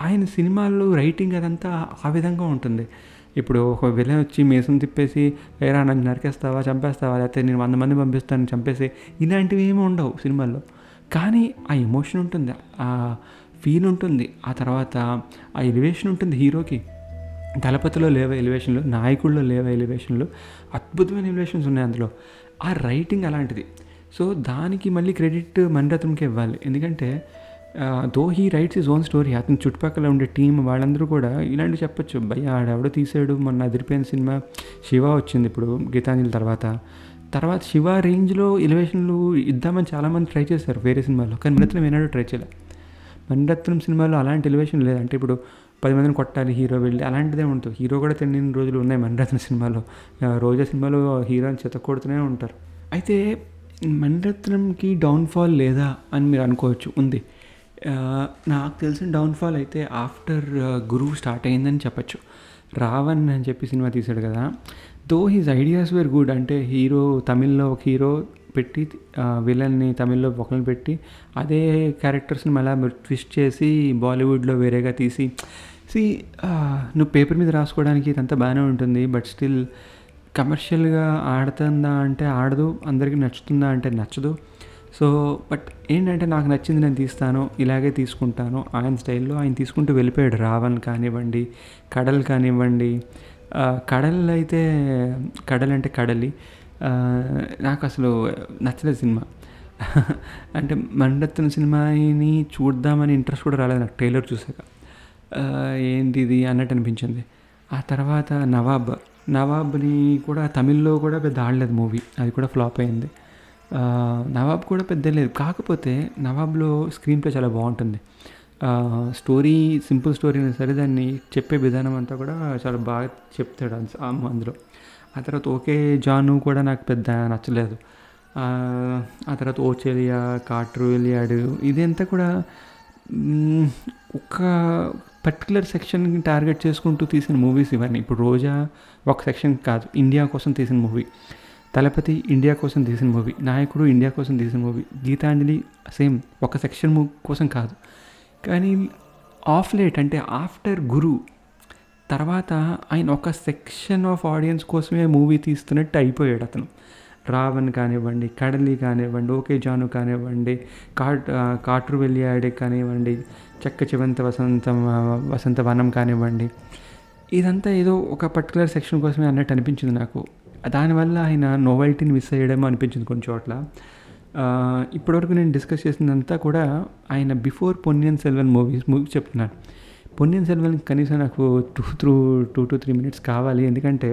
ఆయన సినిమాల్లో రైటింగ్ అదంతా ఆ విధంగా ఉంటుంది. ఇప్పుడు ఒక విలన్ వచ్చి మేసం తిప్పేసి వేరా నన్ను నరికేస్తావా చంపేస్తావా? లేకపోతే నేను వంద మంది పంపిస్తాను చంపేసి ఇలాంటివి ఏమి ఉండవు సినిమాల్లో. కానీ ఆ ఎమోషన్ ఉంటుంది ఆ ఫీల్ ఉంటుంది. ఆ తర్వాత ఆ ఎలివేషన్ ఉంటుంది హీరోకి. దళపతిలో లేవే ఎలివేషన్లు నాయకుల్లో లేవ ఎలివేషన్లు అద్భుతమైన ఎలివేషన్స్ ఉన్నాయి అందులో. ఆ రైటింగ్ అలాంటిది. సో దానికి మళ్ళీ క్రెడిట్ మణిరత్నంకి ఇవ్వాలి. ఎందుకంటే though he writes his own story అతని చుట్టుపక్కల ఉండే టీం వాళ్ళందరూ కూడా ఇలాంటివి చెప్పొచ్చు. భయ్య ఆడెవడో తీసాడు మొన్న అదిరిపోయిన సినిమా శివ వచ్చింది ఇప్పుడు గీతాంజలి తర్వాత. తర్వాత శివ రేంజ్లో ఎలివేషన్లు ఇద్దామని చాలామంది ట్రై చేశారు వేరే సినిమాలో కానీ మణిరత్నం ఏనాడు ట్రై చేయలే. మణిరత్నం సినిమాలో అలాంటి ఎలివేషన్ లేదు. అంటే ఇప్పుడు పది మందిని కొట్టాలి హీరో వెళ్ళి అలాంటిదే ఉంటుంది. హీరో కూడా తెలియని రోజులు ఉన్నాయి మణిరత్న సినిమాలో. రోజా సినిమాలో హీరోని చెత్త కొడుతూనే ఉంటారు. అయితే మణిరత్నంకి డౌన్ఫాల్ లేదా అని మీరు అనుకోవచ్చు. ఉంది. నాకు తెలిసిన డౌన్ఫాల్ అయితే ఆఫ్టర్ గురువు స్టార్ట్ అయిందని చెప్పచ్చు. రావణ్ అని చెప్పి సినిమా తీశాడు కదా. Though his ideas were good అంటే హీరో తమిళ్ళో ఒక హీరో పెట్టి విలన్ని తమిళ్ళో ఒకరిని పెట్టి అదే క్యారెక్టర్స్ని మళ్ళీ ట్విస్ట్ చేసి బాలీవుడ్లో వేరేగా తీసి సి నువ్వు పేపర్ మీద రాసుకోవడానికి ఇదంతా బాగానే ఉంటుంది బట్ స్టిల్ కమర్షియల్గా ఆడుతుందా అంటే ఆడదు అందరికీ నచ్చుతుందా అంటే నచ్చదు. సో బట్ ఏంటంటే నాకు నచ్చింది నేను తీస్తాను ఇలాగే తీసుకుంటాను. ఆయన స్టైల్లో ఆయన తీసుకుంటూ వెళ్ళిపోయాడు. రావణ్ కానివ్వండి కడల్ కానివ్వండి. ఆ, కడల్ అయితే కడల్ అంటే కడలి. నాకు అసలు నచ్చలేదు సినిమా. అంటే మండత్తిన సినిమాని చూద్దామని ఇంట్రెస్ట్ కూడా రాలేదు నాకు ట్రైలర్ చూసాక. ఏంటి ఇది అన్నట్టు అనిపించింది. ఆ తర్వాత నవాబ్ నవాబ్ని కూడా తమిళ్ళో కూడా పెద్ద ఆడలేదు మూవీ. అది కూడా ఫ్లాప్ అయింది. నవాబ్ కూడా పెద్ద లేదు. కాకపోతే నవాబ్లో స్క్రీన్ ప్లే చాలా బాగుంటుంది. స్టోరీ సింపుల్ స్టోరీ అయినా సరే దాన్ని చెప్పే విధానం అంతా కూడా చాలా బాగా చెప్తాడు అందులో. ఆ తర్వాత ఓకే జాను కూడా నాకు పెద్ద నచ్చలేదు. ఆ, తర్వాత ఓచేలియా కాట్రు వెళ్ళాడు ఇదంతా కూడా ఒక పర్టికులర్ సెక్షన్కి టార్గెట్ చేసుకుంటూ తీసిన మూవీస్ ఇవన్నీ. ఇప్పుడు రోజా ఒక సెక్షన్ కాదు ఇండియా కోసం తీసిన మూవీ. తలపతి ఇండియా కోసం తీసిన మూవీ నాయకుడు ఇండియా కోసం తీసిన మూవీ గీతాంజలి సేమ్ ఒక సెక్షన్ మూవ్ కోసం కాదు. కానీ ఆఫ్ లేట్ అంటే ఆఫ్టర్ గురు తర్వాత ఆయన ఒక సెక్షన్ ఆఫ్ ఆడియన్స్ కోసమే మూవీ తీస్తున్నట్టు అయిపోయాడు అతను. రావణ్ కానివ్వండి కడలి కానివ్వండి ఓకే జాను కానివ్వండి కాట్ ఆ, కాట్రు వెళ్ళాడే కానివ్వండి చెక్క చివంత వసంత వసంత వనం కానివ్వండి. ఇదంతా ఏదో ఒక పర్టికులర్ సెక్షన్ కోసమే అన్నట్టు అనిపించింది నాకు. దానివల్ల ఆయన నోవెల్టీని మిస్ అయ్యడమో అనిపించింది కొన్ని చోట్ల. ఇప్పటివరకు నేను డిస్కస్ చేసిందంతా కూడా ఆయన before Ponniyin Selvan movies movie చెప్తున్నాను పొన్నియన్ సెల్వన్ కనీసం నాకు two through two to three minutes కావాలి. ఎందుకంటే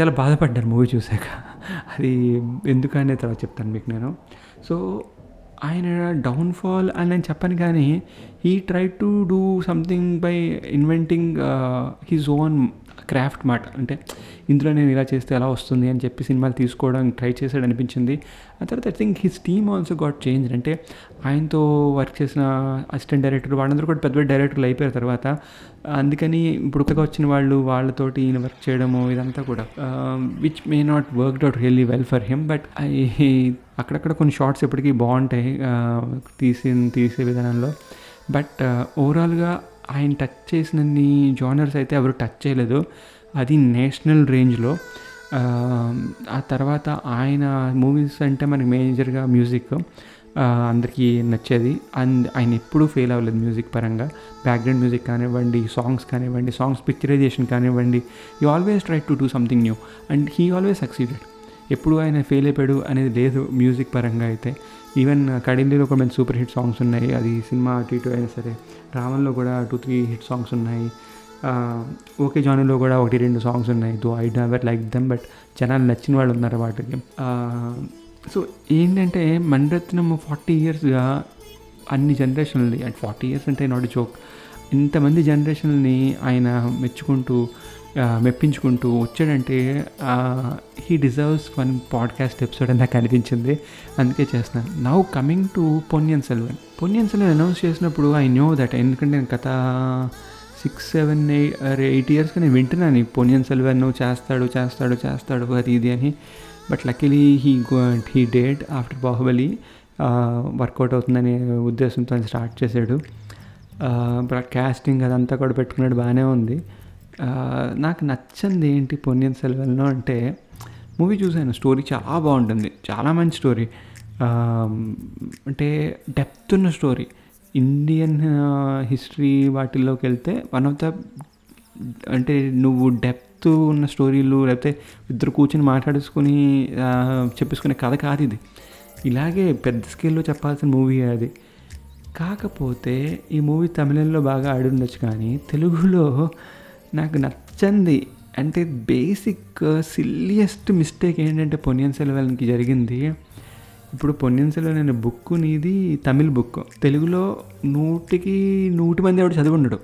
చాలా బాధపడ్డాను మూవీ చూశాక. అది ఎందుకనే తర్వాత చెప్తాను మీకు నేను. సో ఆయన డౌన్ఫాల్ అని నేను చెప్పాను కానీ he try to do something by inventing his own craft మాట. అంటే ఇందులో నేను ఇలా చేస్తే ఎలా వస్తుంది అని చెప్పి సినిమాలు తీసుకోవడానికి ట్రై చేశాడు అనిపించింది. ఆ తర్వాత I think his team also got change అంటే ఆయనతో వర్క్ చేసిన అసిస్టెంట్ డైరెక్టర్ వాళ్ళందరూ కూడా పెద్ద పెద్ద డైరెక్టర్లు అయిపోయిన తర్వాత. అందుకని ఇప్పుడు కొత్తగా వచ్చిన వాళ్ళు వాళ్ళతోటి ఈయన వర్క్ చేయడము ఇదంతా కూడా. Which may not worked out really well for him but I అక్కడక్కడ కొన్ని షార్ట్స్ ఎప్పటికీ బాగుంటాయి uh, తీసి తీసే విధానంలో. బట్ ఓవరాల్గా uh, ఆయన టచ్ చేసినన్ని జానర్స్ అయితే ఎవరు టచ్ చేయలేదు. అది నేషనల్ రేంజ్లో ఆ, తర్వాత ఆయన మూవీస్ అంటే మనకి మేజర్గా మ్యూజిక్ అందరికీ నచ్చేది. అండ్ ఆయన ఎప్పుడూ ఫెయిల్ అవ్వలేదు మ్యూజిక్ పరంగా. బ్యాక్గ్రౌండ్ మ్యూజిక్ కానివ్వండి సాంగ్స్ కానివ్వండి సాంగ్స్ పిక్చరైజేషన్ కానివ్వండి you always try to do something new and he always succeeded ఎప్పుడు ఆయన ఫెయిల్ అయిపోయాడు అనేది లేదు మ్యూజిక్ పరంగా అయితే. ఈవెన్ కడిలీలో uh, కూడా మంచి సూపర్ హిట్ సాంగ్స్ ఉన్నాయి. అది సినిమా అటు ఇటు అయినా సరే రావణ్లో కూడా టూ త్రీ హిట్ సాంగ్స్ ఉన్నాయి. ఓకే జానీలో కూడా ఒకటి రెండు సాంగ్స్ ఉన్నాయి. Though I never like them but జనాలు నచ్చిన వాళ్ళు ఉన్నారు వాటికి. సో ఏంటంటే మణిరత్నం ఫార్టీ ఇయర్స్గా అన్ని జనరేషన్లని అండ్ ఫార్టీ ఇయర్స్ అంటే నాట్ జోక్ ఇంతమంది జనరేషన్ని ఆయన మెచ్చుకుంటూ మెప్పించుకుంటూ వచ్చాడంటే he deserves one podcast episode అని నాకు అనిపించింది. అందుకే చేస్తున్నాను now coming to Ponniyin Selvan Ponniyin Selvan announce చేసినప్పుడు ఐ నో దట్ ఎందుకంటే నేను గత సిక్స్ సెవెన్ ఎయిట్ ఎయిట్ ఇయర్స్గా నేను వింటున్నాను పొన్యన్ సెల్వన్ చేస్తాడు చేస్తాడు చేస్తాడు అది ఇది అని. But luckily he go he date after Baahubali work out అవుతుందనే ఉద్దేశంతో స్టార్ట్ చేశాడు. క్యాస్టింగ్ అదంతా కూడా పెట్టుకున్నాడు బాగానే ఉంది. నాకు నచ్చింది ఏంటి పొన్నియన్ సెల్వెల్లో అంటే మూవీ చూశాను స్టోరీ చాలా బాగుంటుంది చాలా మంచి స్టోరీ. అంటే డెప్త్ ఉన్న స్టోరీ. ఇండియన్ హిస్టరీ వాటిల్లోకి వెళ్తే వన్ ఆఫ్ ద అంటే నువ్వు డెప్త్ ఉన్న స్టోరీలు లేకపోతే ఇద్దరు కూర్చొని మాట్లాడుకుని చెప్పేసుకునే కథ కాదు ఇది. ఇలాగే పెద్ద స్కేల్లో చెప్పాల్సిన మూవీ అది. కాకపోతే ఈ మూవీ తమిళంలో బాగా ఆడి ఉండొచ్చు కానీ తెలుగులో నాకు నచ్చంది. అంటే బేసిక్ సిల్లియస్ట్ మిస్టేక్ ఏంటంటే పొన్నియన్ సెల్వన్కి జరిగింది. ఇప్పుడు పొన్నియన్ సెల్వన్ అనే బుక్ నీది తమిళ్ బుక్ తెలుగులో నూటికి నూటి మంది ఎవడు చదివి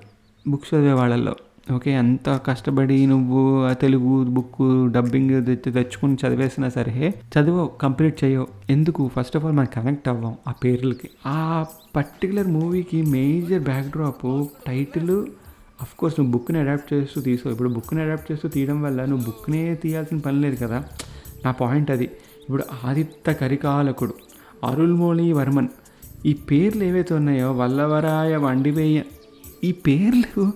బుక్స్ చదివే వాళ్ళల్లో. ఓకే ఎంత కష్టపడి నువ్వు ఆ తెలుగు బుక్ డబ్బింగ్ తెచ్చుకుని చదివేసినా సరే చదువు కంప్లీట్ చేయవు. ఎందుకు? ఫస్ట్ ఆఫ్ ఆల్ మనం కనెక్ట్ అవ్వం ఆ పేర్లకి. ఆ పర్టికులర్ మూవీకి మేజర్ బ్యాక్డ్రాప్ టైటిల్ కోర్స్ నువ్వు బుక్ని అడాప్ట్ చేస్తూ తీసుకో. ఇప్పుడు బుక్ని అడాప్ట్ చేస్తూ తీయడం వల్ల నువ్వు బుక్నే తీయాల్సిన పని లేదు కదా? నా పాయింట్ అది. ఇప్పుడు ఆదిత్య కరికాలకుడు అరుల్మోళి వర్మన్ ఈ పేర్లు ఏవైతే ఉన్నాయో వల్లవరాయ వండివేయ ఈ పేర్లు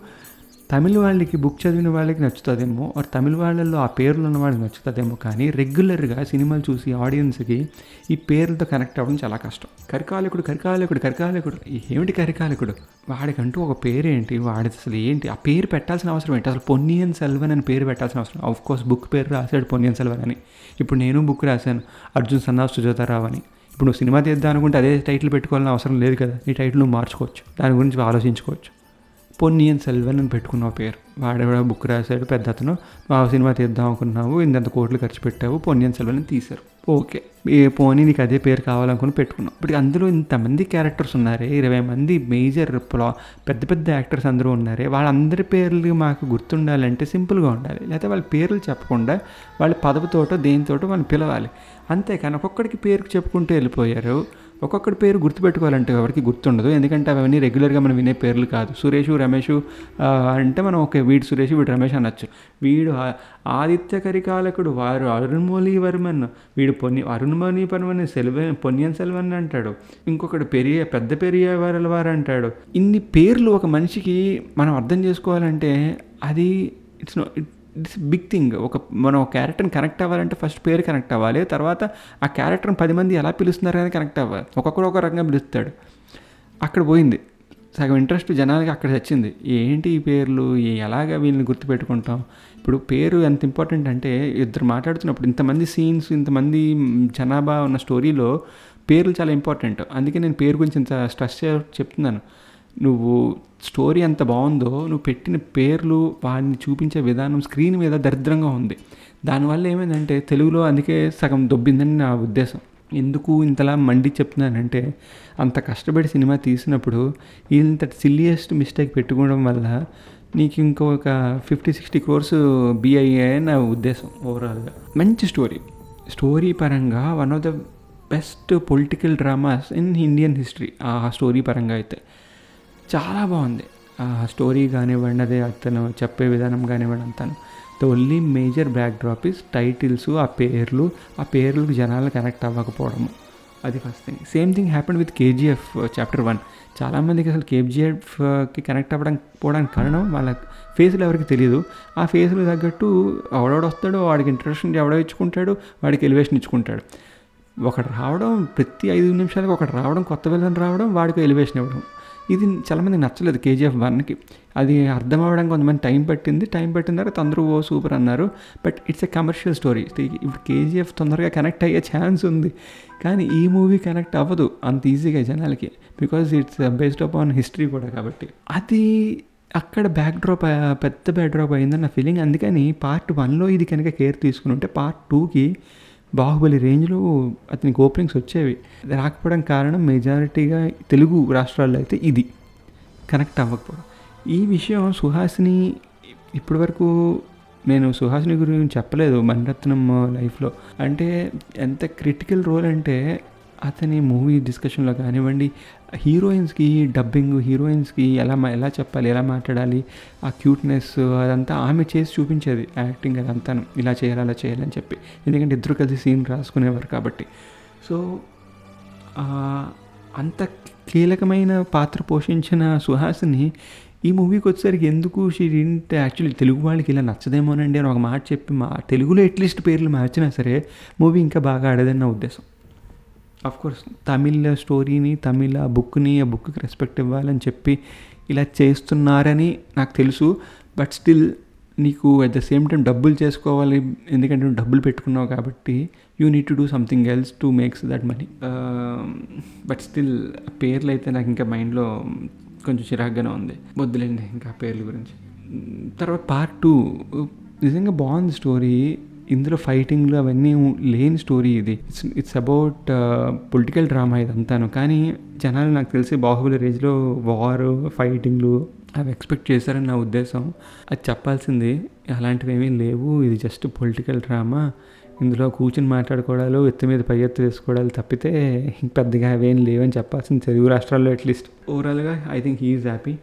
తమిళ వాళ్ళకి బుక్ చదివిన వాళ్ళకి నచ్చుతుందేమో ఆర్ తమిళ వాళ్ళల్లో ఆ పేర్లు ఉన్న వాళ్ళకి నచ్చుతుందేమో కానీ రెగ్యులర్గా సినిమాలు చూసి ఆడియన్స్కి ఈ పేర్లతో కనెక్ట్ అవ్వడం చాలా కష్టం. కరికాలకుడు కరికాలకుడు కరికాలకుడు. ఏమిటి కరికాలకుడు? వాడికంటూ ఒక పేరేంటి? వాడి అసలు ఏంటి? ఆ పేరు పెట్టాల్సిన అవసరం ఏంటి? అసలు పొన్నియన్ సెల్వన్ అని పేరు పెట్టాల్సిన అవసరం? ఆఫ్ కోర్స్ బుక్ పేరు రాశాడు పొన్నియన్ సెల్వన్ అని. ఇప్పుడు నేను బుక్ రాశాను అర్జున్ సన్నాస్ సుజాతారావు అని. ఇప్పుడు నువ్వు సినిమా తీద్దాం అనుకుంటే అదే టైటిల్ పెట్టుకోవాలని అవసరం లేదు కదా. నీ టైటిల్ నువ్వు మార్చుకోవచ్చు. దాని గురించి ఆలోచించుకోవచ్చు. పొన్నియన్ సెల్వన్ అని పెట్టుకున్నావు పేరు. వాడేవాడ బుక్ రాశాడు పెద్ద అతను నువ్వు ఆ సినిమా తీద్దాం అనుకున్నావు ఇంత కోట్లు ఖర్చు పెట్టావు పొన్నియన్ సెల్వన్ అని తీశారు. ఓకే. ఏ పోనీ నీకు అదే పేరు కావాలనుకుని పెట్టుకున్నాం ఇప్పుడు అందులో ఇంతమంది క్యారెక్టర్స్ ఉన్నారే ఇరవై మంది మేజర్ ప్లా పెద్ద పెద్ద యాక్టర్స్ అందరూ ఉన్నారే వాళ్ళందరి పేర్లు మాకు గుర్తుండాలంటే సింపుల్గా ఉండాలి. లేకపోతే వాళ్ళ పేర్లు చెప్పకుండా వాళ్ళ పదవితోటో దేనితోటో వాళ్ళని పిలవాలి. అంతేకాని ఒక్కొక్కడికి పేరు చెప్పుకుంటూ వెళ్ళిపోయారు. ఒక్కొక్కడి పేరు గుర్తుపెట్టుకోవాలంటే ఎవరికి గుర్తుండదు. ఎందుకంటే అవన్నీ రెగ్యులర్గా మనం వినే పేర్లు కాదు. సురేష్ రమేష్ అంటే మనం ఓకే వీడు సురేష్ వీడు రమేష్ అనొచ్చు. వీడు ఆదిత్య కరికాలకుడు వారు అరుణ్మౌళి వర్మన్. వీడు పొన్ని అరుణ్మౌళి వర్మన్ సెల్వ పొన్నియన్ సెల్వన్ అంటాడు. ఇంకొకడు పెరియ పెద్ద పెరియ వారల వారు అంటాడు. ఇన్ని పేర్లు ఒక మనిషికి మనం అర్థం చేసుకోవాలంటే అది it's no this big thing. ఒక మనం ఒక క్యారెక్టర్ని కనెక్ట్ అవ్వాలంటే ఫస్ట్ పేరు కనెక్ట్ అవ్వాలి. తర్వాత ఆ క్యారెక్టర్ని పది మంది ఎలా పిలుస్తున్నారు అని కనెక్ట్ అవ్వాలి. ఒక్కొక్కరు ఒక రకంగా పిలుస్తాడు. అక్కడ పోయింది. సగం ఇంట్రెస్ట్ జనాలకి అక్కడ వచ్చింది ఏంటి ఈ పేర్లు? ఎలాగ వీళ్ళని గుర్తుపెట్టుకుంటాం? ఇప్పుడు పేరు ఎంత ఇంపార్టెంట్ అంటే ఇద్దరు మాట్లాడుతున్నప్పుడు ఇంతమంది సీన్స్ ఇంతమంది జనాభా ఉన్న స్టోరీలో పేర్లు చాలా ఇంపార్టెంట్. అందుకే నేను పేరు గురించి ఇంత స్ట్రెస్ చెప్తున్నాను. నువ్వు స్టోరీ ఎంత బాగుందో నువ్వు పెట్టిన పేర్లు వాడిని చూపించే విధానం స్క్రీన్ మీద దరిద్రంగా ఉంది. దానివల్ల ఏమైందంటే తెలుగులో అందుకే సగం దొబ్బిందని నా ఉద్దేశం. ఎందుకు ఇంతలా మండి చెప్తున్నానంటే అంత కష్టపడి సినిమా తీసినప్పుడు ఇంత సిల్లియస్ట్ మిస్టేక్ పెట్టుకోవడం వల్ల నీకు ఇంకొక ఫిఫ్టీ సిక్స్టీ క్రోర్స్ బిఐఏ నా ఉద్దేశం ఓవరాల్గా మంచి స్టోరీ స్టోరీ పరంగా one of the best political dramas in Indian history ఆ స్టోరీ పరంగా అయితే. చాలా బాగుంది. ఆ స్టోరీ కానివ్వండి అదే అతను చెప్పే విధానం కానివ్వండి అంతాను. The only major backdrop is titles ఆ పేర్లు ఆ పేర్లకు జనాలు కనెక్ట్ అవ్వకపోవడము. అది first thing same thing happened with KGF chapter one చాలామందికి అసలు కేజీఎఫ్కి కనెక్ట్ అవ్వడానికి పోవడానికి కారణం వాళ్ళ ఫేస్లు ఎవరికి తెలియదు ఆ ఫేసులు తగ్గట్టు ఎవడెవడు వస్తాడో వాడికి ఇంట్రడక్షన్ ఎవడో ఇచ్చుకుంటాడు వాడికి ఎలివేషన్ ఇచ్చుకుంటాడు. ఒకటి రావడం ప్రతి ఐదు నిమిషాలకు ఒకటి రావడం కొత్త విలన్ రావడం వాడికి ఎలివేషన్ ఇవ్వడం. ఇది చాలామంది నచ్చలేదు కేజీఎఫ్ వన్కి అది అర్థం అవ్వడానికి కొంతమంది టైం పట్టింది. టైం పట్టిన తర్వాత అందరూ ఓ సూపర్ అన్నారు. But it's a commercial story. ఇప్పుడు కేజీఎఫ్ తొందరగా కనెక్ట్ అయ్యే ఛాన్స్ ఉంది. కానీ ఈ మూవీ కనెక్ట్ అవ్వదు అంత ఈజీగా జనాలకి. Because it's based up on history కూడా కాబట్టి. అది అక్కడ బ్యాక్ డ్రాప్ పెద్ద బ్యాక్ డ్రాప్ అయిందని నా ఫీలింగ్. అందుకని పార్ట్ వన్లో ఇది కనుక కేర్ తీసుకుని ఉంటే పార్ట్ టూకి బాహుబలి రేంజ్లో అతనికి ఓపెనింగ్స్ వచ్చేవి. రాకపోవడం కారణం మెజారిటీగా తెలుగు రాష్ట్రాల్లో అయితే ఇది. కనెక్ట్ అవ్వకపోవడం. ఈ విషయం సుహాసిని ఇప్పటివరకు నేను సుహాసిని గురించి చెప్పలేదు మణిరత్నం లైఫ్లో. అంటే ఎంత క్రిటికల్ రోల్ అంటే అతని మూవీ డిస్కషన్లో కానివ్వండి హీరోయిన్స్కి డబ్బింగ్ హీరోయిన్స్కి ఎలా ఎలా చెప్పాలి ఎలా మాట్లాడాలి ఆ క్యూట్నెస్ అదంతా ఆమె చేసి చూపించేది యాక్టింగ్ అదంతాను ఇలా చేయాలి అలా చేయాలి అని చెప్పి. ఎందుకంటే ఇద్దరు కలిసి సీన్ రాసుకునేవారు కాబట్టి. సో అంత కీలకమైన పాత్ర పోషించిన సుహాసిని ఈ మూవీకి వచ్చేసరికి ఎందుకు షీడింటే యాక్చువల్లీ తెలుగు వాళ్ళకి ఇలా నచ్చదేమోనండి అని ఒక మాట చెప్పి మా తెలుగులో ఎట్లీస్ట్ పేర్లు మార్చినా సరే మూవీ ఇంకా బాగా ఆడదని నా ఉద్దేశం. కోర్స్ తమిళ స్టోరీని తమిళ బుక్ని ఆ బుక్కి రెస్పెక్ట్ ఇవ్వాలని చెప్పి ఇలా చేస్తున్నారని నాకు తెలుసు. బట్ స్టిల్ నీకు అట్ ద సేమ్ టైం డబ్బులు చేసుకోవాలి. ఎందుకంటే నువ్వు డబ్బులు పెట్టుకున్నావు కాబట్టి you need to do something else to makes that money but still పేర్లు అయితే నాకు ఇంకా మైండ్లో కొంచెం చిరాగ్గానే ఉంది. వద్దులేండి ఇంకా పేర్ల గురించి. తర్వాత పార్ట్ టూ నిజంగా బాగుంది స్టోరీ ఇందులో ఫైటింగ్లు అవన్నీ లేని స్టోరీ ఇది. It's it's about political drama ఇదంతాను. కానీ జనాలు నాకు తెలిసి బాహుబలి రేజ్లో వారు ఫైటింగ్లు అవి ఎక్స్పెక్ట్ చేశారని నా ఉద్దేశం. అది చెప్పాల్సింది అలాంటివి ఏమీ లేవు. ఇది జస్ట్ పొలిటికల్ డ్రామా ఇందులో కూర్చుని మాట్లాడుకోవడాలు ఎత్తు మీద పై ఎత్తు వేసుకోవడాలు తప్పితే పెద్దగా అవేం లేవని చెప్పాల్సింది తెలుగు రాష్ట్రాల్లో అట్లీస్ట్ ఓవరాల్గా ఐ థింక్ హీఈస్ హ్యాపీ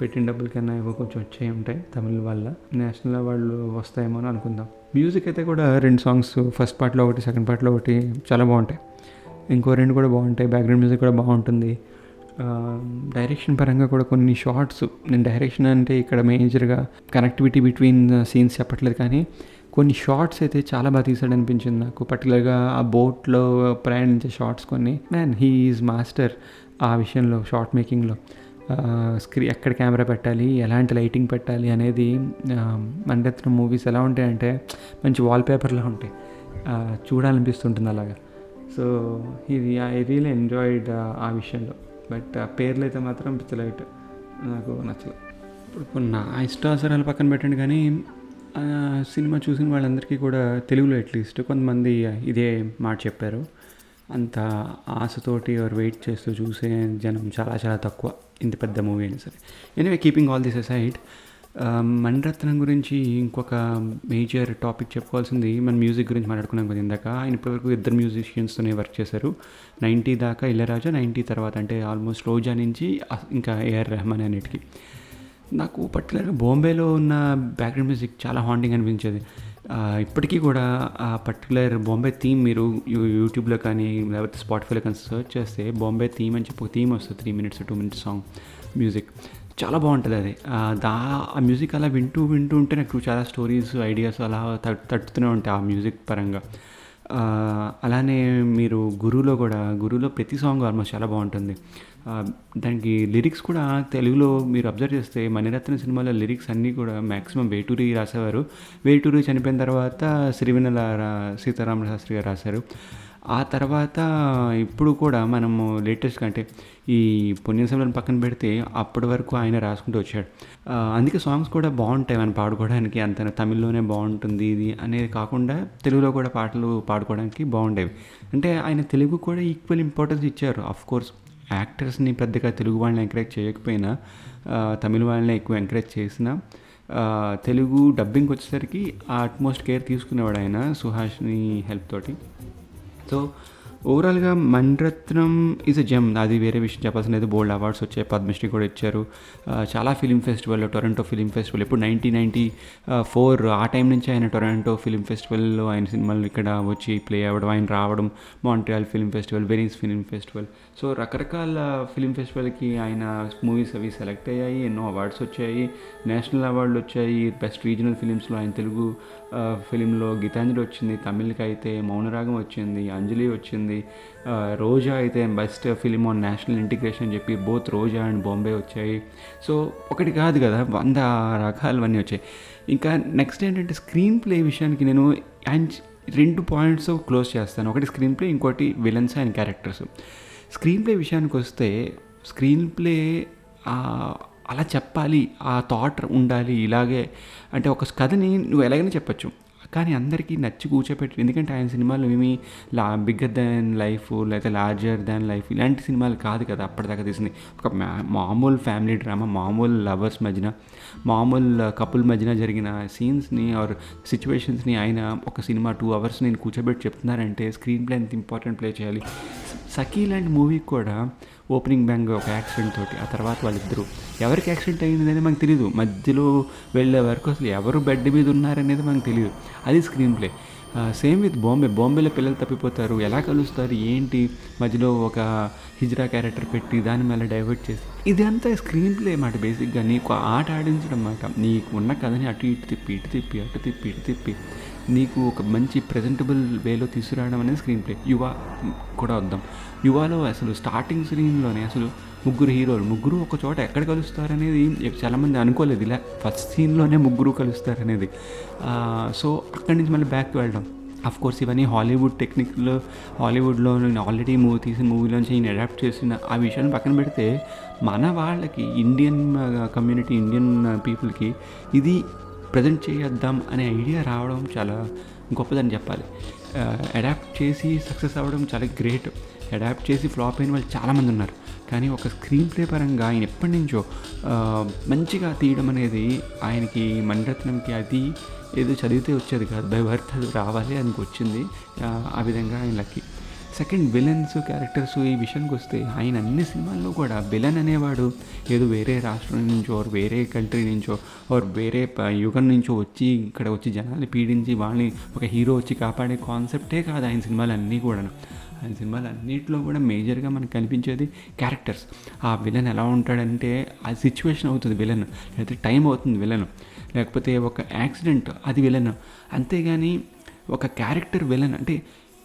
పెట్టిన డబ్బుల కన్నా ఏవో కొంచెం వచ్చాయి ఉంటాయి. తమిళ వల్ల నేషనల్ వాళ్ళు వస్తాయేమో అని అనుకుందాం. మ్యూజిక్ అయితే కూడా రెండు సాంగ్స్ ఫస్ట్ పార్ట్లో ఒకటి సెకండ్ పార్ట్లో ఒకటి చాలా బాగుంటాయి. ఇంకో రెండు కూడా బాగుంటాయి. బ్యాక్గ్రౌండ్ మ్యూజిక్ కూడా బాగుంటుంది. డైరెక్షన్ పరంగా కూడా కొన్ని షార్ట్స్ నేను డైరెక్షన్ అంటే ఇక్కడ మేజర్గా కనెక్టివిటీ బిట్వీన్ సీన్స్ చెప్పట్లేదు కానీ కొన్ని షార్ట్స్ అయితే చాలా బాగా తీసాడు అనిపించింది నాకు. పర్టికులర్గా ఆ బోట్లో ప్రయాణించే షార్ట్స్ కొన్ని. మ్యాన్ హీ ఈజ్ మాస్టర్ ఆ విషయంలో షార్ట్ మేకింగ్లో స్క్రీన్ ఎక్కడ కెమెరా పెట్టాలి ఎలాంటి లైటింగ్ పెట్టాలి అనేది మణిరత్నం మూవీస్ ఎలా ఉంటాయంటే మంచి వాల్పేపర్లా ఉంటాయి. చూడాలనిపిస్తుంటుంది అలాగా. సో ఇది ఐ రియల్ ఎంజాయిడ్ ఆ విషయంలో. బట్ ఆ పేర్లు అయితే మాత్రం పిచ్చలైట్. నాకు నచ్చలేదు ఇప్పుడు నా ఇష్టాసరాలు పక్కన పెట్టండి కానీ సినిమా చూసిన వాళ్ళందరికీ కూడా తెలుగులో అట్లీస్ట్ కొంతమంది ఇదే మాట చెప్పారు. అంత ఆశతోటి ఎవరు వెయిట్ చేస్తూ చూసే జనం చాలా చాలా తక్కువ. ఇంత పెద్ద మూవీ అయినా సరే. Anyway keeping all this aside Mani Ratnam గురించి ఇంకొక మేజర్ టాపిక్ చెప్పుకోవాల్సింది మన మ్యూజిక్ గురించి మాట్లాడుకున్నాం కదా ఇందాక. ఆయన ఇప్పటివరకు ఇద్దరు మ్యూజిషియన్స్తోనే వర్క్ చేశారు. నైంటీ దాకా ఇళ్ళరాజా నైంటీ తర్వాత అంటే ఆల్మోస్ట్ రోజా నుంచి ఇంకా ఏఆర్ రెహమాన్ అన్నిటికీ. నాకు పర్టికులర్గా బాంబేలో ఉన్న బ్యాక్గ్రౌండ్ మ్యూజిక్ చాలా హాండింగ్ అనిపించేది. ఇప్పటికీ కూడా ఆ పర్టికులర్ బాంబే థీమ్ మీరు యూట్యూబ్లో కానీ లేకపోతే స్పాటిఫైలో కానీ సెర్చ్ చేస్తే బాంబే థీమ్ అని చెప్పి ఒక థీమ్ వస్తుంది three minutes two minutes song music చాలా బాగుంటుంది అది. దా ఆ మ్యూజిక్ అలా వింటూ వింటూ ఉంటే నాకు చాలా స్టోరీస్ ఐడియాస్ అలా తట్టుతూనే ఉంటాయి ఆ మ్యూజిక్ పరంగా. అలానే మీరు గురువులో కూడా గురువులో ప్రతి సాంగ్ ఆల్మోస్ట్ చాలా బాగుంటుంది. దానికి లిరిక్స్ కూడా తెలుగులో మీరు అబ్జర్వ్ చేస్తే మణిరత్న సినిమాలో లిరిక్స్ అన్నీ కూడా మ్యాక్సిమం వేటూరి రాసేవారు. వేటూరి చనిపోయిన తర్వాత సిరివెన్నెల సీతారామ శాస్త్రి గారు రాశారు. ఆ తర్వాత ఇప్పుడు కూడా మనము లేటెస్ట్ అంటే ఈ పుణ్య సమయం పక్కన పెడితే అప్పటి వరకు ఆయన రాసుకుంటూ వచ్చాడు. అందుకే సాంగ్స్ కూడా బాగుంటాయి మనం పాడుకోవడానికి. అంత తమిళ్ళోనే బాగుంటుంది ఇది అనేది కాకుండా తెలుగులో కూడా పాటలు పాడుకోవడానికి బాగుండేవి. అంటే ఆయన తెలుగు కూడా ఈక్వల్ ఇంపార్టెన్స్ ఇచ్చారు. ఆఫ్ కోర్స్ యాక్టర్స్ని పెద్దగా తెలుగు వాళ్ళని ఎంకరేజ్ చేయకపోయినా తమిళ వాళ్ళని ఎక్కువ ఎంకరేజ్ చేసిన తెలుగు డబ్బింగ్ వచ్చేసరికి ఆ అట్మోస్ట్ కేర్ తీసుకునేవాడు ఆయన సుహాష్ని హెల్ప్ తోటి. సో ఓవరాల్గా మణిరత్నం ఈజ్ అ జమ్ అది వేరే విషయం చెప్పాల్సిన బోల్డ్ అవార్డ్స్ వచ్చాయి పద్మశ్రీ కూడా ఇచ్చారు. చాలా film festival Toronto film festival ఇప్పుడు నైన్టీన్ నైంటీ ఫోర్ ఆ టైం నుంచి ఆయన టొరంటో ఫిలిం ఫెస్టివల్లో ఆయన సినిమాలు ఇక్కడ వచ్చి ప్లే అవ్వడం ఆయన రావడం Montreal film festival Venice film festival so రకరకాల ఫిలిం ఫెస్టివల్కి ఆయన మూవీస్ అవి సెలెక్ట్ అయ్యాయి ఎన్నో అవార్డ్స్ వచ్చాయి నేషనల్ అవార్డులు వచ్చాయి బెస్ట్ రీజనల్ ఫిలిమ్స్లో ఆయన తెలుగు ఫిలింలో గీతాంజలి వచ్చింది తమిళ్కి అయితే మౌనరాగం వచ్చింది అంజలి వచ్చింది. రోజా అయితే best film on national integration అని చెప్పి బోత్ రోజా అండ్ బాంబే వచ్చాయి. సో ఒకటి కాదు కదా వంద రకాలవన్నీ వచ్చాయి. ఇంకా నెక్స్ట్ ఏంటంటే స్క్రీన్ ప్లే విషయానికి నేను అండ్ రెండు పాయింట్స్ క్లోజ్ చేస్తాను. ఒకటి స్క్రీన్ ప్లే ఇంకోటి villains and characters. Screenplay విషయానికి వస్తే స్క్రీన్ ప్లే అలా చెప్పాలి ఆ థాట్ ఉండాలి ఇలాగే. అంటే ఒక కథని నువ్వు ఎలాగైనా చెప్పచ్చు. కానీ అందరికీ నచ్చి కూర్చోపెట్టి ఎందుకంటే ఆయన సినిమాలు ఏమి లా బిగ్గర్ దాన్ లైఫ్ లేకపోతే లార్జర్ దాన్ లైఫ్ ఇలాంటి సినిమాలు కాదు కదా అప్పటిదాకా తీసింది ఒక మామూలు ఫ్యామిలీ డ్రామా మామూలు లవర్స్ మధ్యన మామూలు కపుల్ మధ్యన జరిగిన సీన్స్ని ఆర్ సిచ్యువేషన్స్ని ఆయన ఒక సినిమా టూ అవర్స్ నేను కూర్చోబెట్టి చెప్తున్నారంటే స్క్రీన్ ప్లే ఎంత ఇంపార్టెంట్ ప్లే చేయాలి సఖీ లాంటి మూవీకి కూడా ఓపెనింగ్ బ్యాంగ్ ఒక యాక్సిడెంట్ తోటి ఆ తర్వాత వాళ్ళిద్దరూ. ఎవరికి యాక్సిడెంట్ అయ్యిందనేది మాకు మనకు తెలియదు మధ్యలో వెళ్ళే వరకు అసలు ఎవరు బెడ్ మీద ఉన్నారనేది మనకు తెలియదు అది screen play. Same with Bombay. బాంబేలో పిల్లలు తప్పిపోతారు. ఎలా కలుస్తారు? ఏంటి? మధ్యలో ఒక హిజ్రా క్యారెక్టర్ పెట్టి దాని మీద డైవర్ట్ చేసి. ఇదంతా స్క్రీన్ ప్లే మాట బేసిక్గా. నీకు ఆట ఆడించడం మాట. నీకు ఉన్న కథని అటు ఇటు తిప్పి ఇటు తిప్పి అటు తిప్పి ఇటు తిప్పి. నీకు ఒక మంచి ప్రజెంటబుల్ వేలో తీసుకురావడం అనేది స్క్రీన్ ప్లే యువ కూడా వద్దాం. యువలో అసలు స్టార్టింగ్ స్క్రీన్లోనే అసలు ముగ్గురు హీరోలు ముగ్గురు ఒక చోట ఎక్కడ కలుస్తారనేది చాలామంది అనుకోలేదు. ఇలా ఫస్ట్ సీన్లోనే ముగ్గురు కలుస్తారు అనేది సో అక్కడి నుంచి మళ్ళీ బ్యాక్ వెళ్ళడం అఫ్ కోర్స్ ఇవన్నీ హాలీవుడ్ టెక్నిక్లో హాలీవుడ్లో నేను ఆల్రెడీ మూవీ తీసిన మూవీలోంచి నేను అడాప్ట్ చేసిన ఆ విషయాన్ని పక్కన పెడితే మన వాళ్ళకి ఇండియన్ కమ్యూనిటీ ఇండియన్ పీపుల్కి ఇది ప్రజెంట్ చేద్దాం అనే ఐడియా రావడం చాలా గొప్పదని చెప్పాలి. అడాప్ట్ చేసి సక్సెస్ అవ్వడం చాలా గ్రేట్. అడాప్ట్ చేసి ఫ్లాప్ అయిన వాళ్ళు చాలామంది ఉన్నారు. కానీ ఒక స్క్రీన్ ప్లే పరంగా ఆయన ఎప్పటి నుంచో మంచిగా తీయడం అనేది ఆయనకి మణిరత్నంకి అది ఏదో చదివితే వచ్చేది కాదు. బై బర్త్ అది రావాలి ఆయనకు వచ్చింది. ఆ విధంగా ఆయన లక్కీ. సెకండ్ విలన్స్ క్యారెక్టర్స్ ఈ విషయానికి వస్తే ఆయన అన్ని సినిమాల్లో కూడా విలన్ అనేవాడు ఏదో వేరే రాష్ట్రం నుంచో ఆర్ వేరే కంట్రీ నుంచో ఆర్ వేరే యుగం నుంచో వచ్చి ఇక్కడ వచ్చి జనాలు పీడించి వాళ్ళని ఒక హీరో వచ్చి కాపాడే కాన్సెప్టే కాదు ఆయన సినిమాలు అన్నీ కూడాను. ఆయన సినిమాలు అన్నింటిలో కూడా మేజర్గా మనకు కనిపించేది క్యారెక్టర్స్ ఆ విలన్ ఎలా ఉంటాడంటే ఆ సిచ్యువేషన్ అవుతుంది విలన్. లేకపోతే టైం అవుతుంది విలన్. లేకపోతే ఒక యాక్సిడెంట్ అది విలన్. అంతేగాని ఒక క్యారెక్టర్ విలన్ అంటే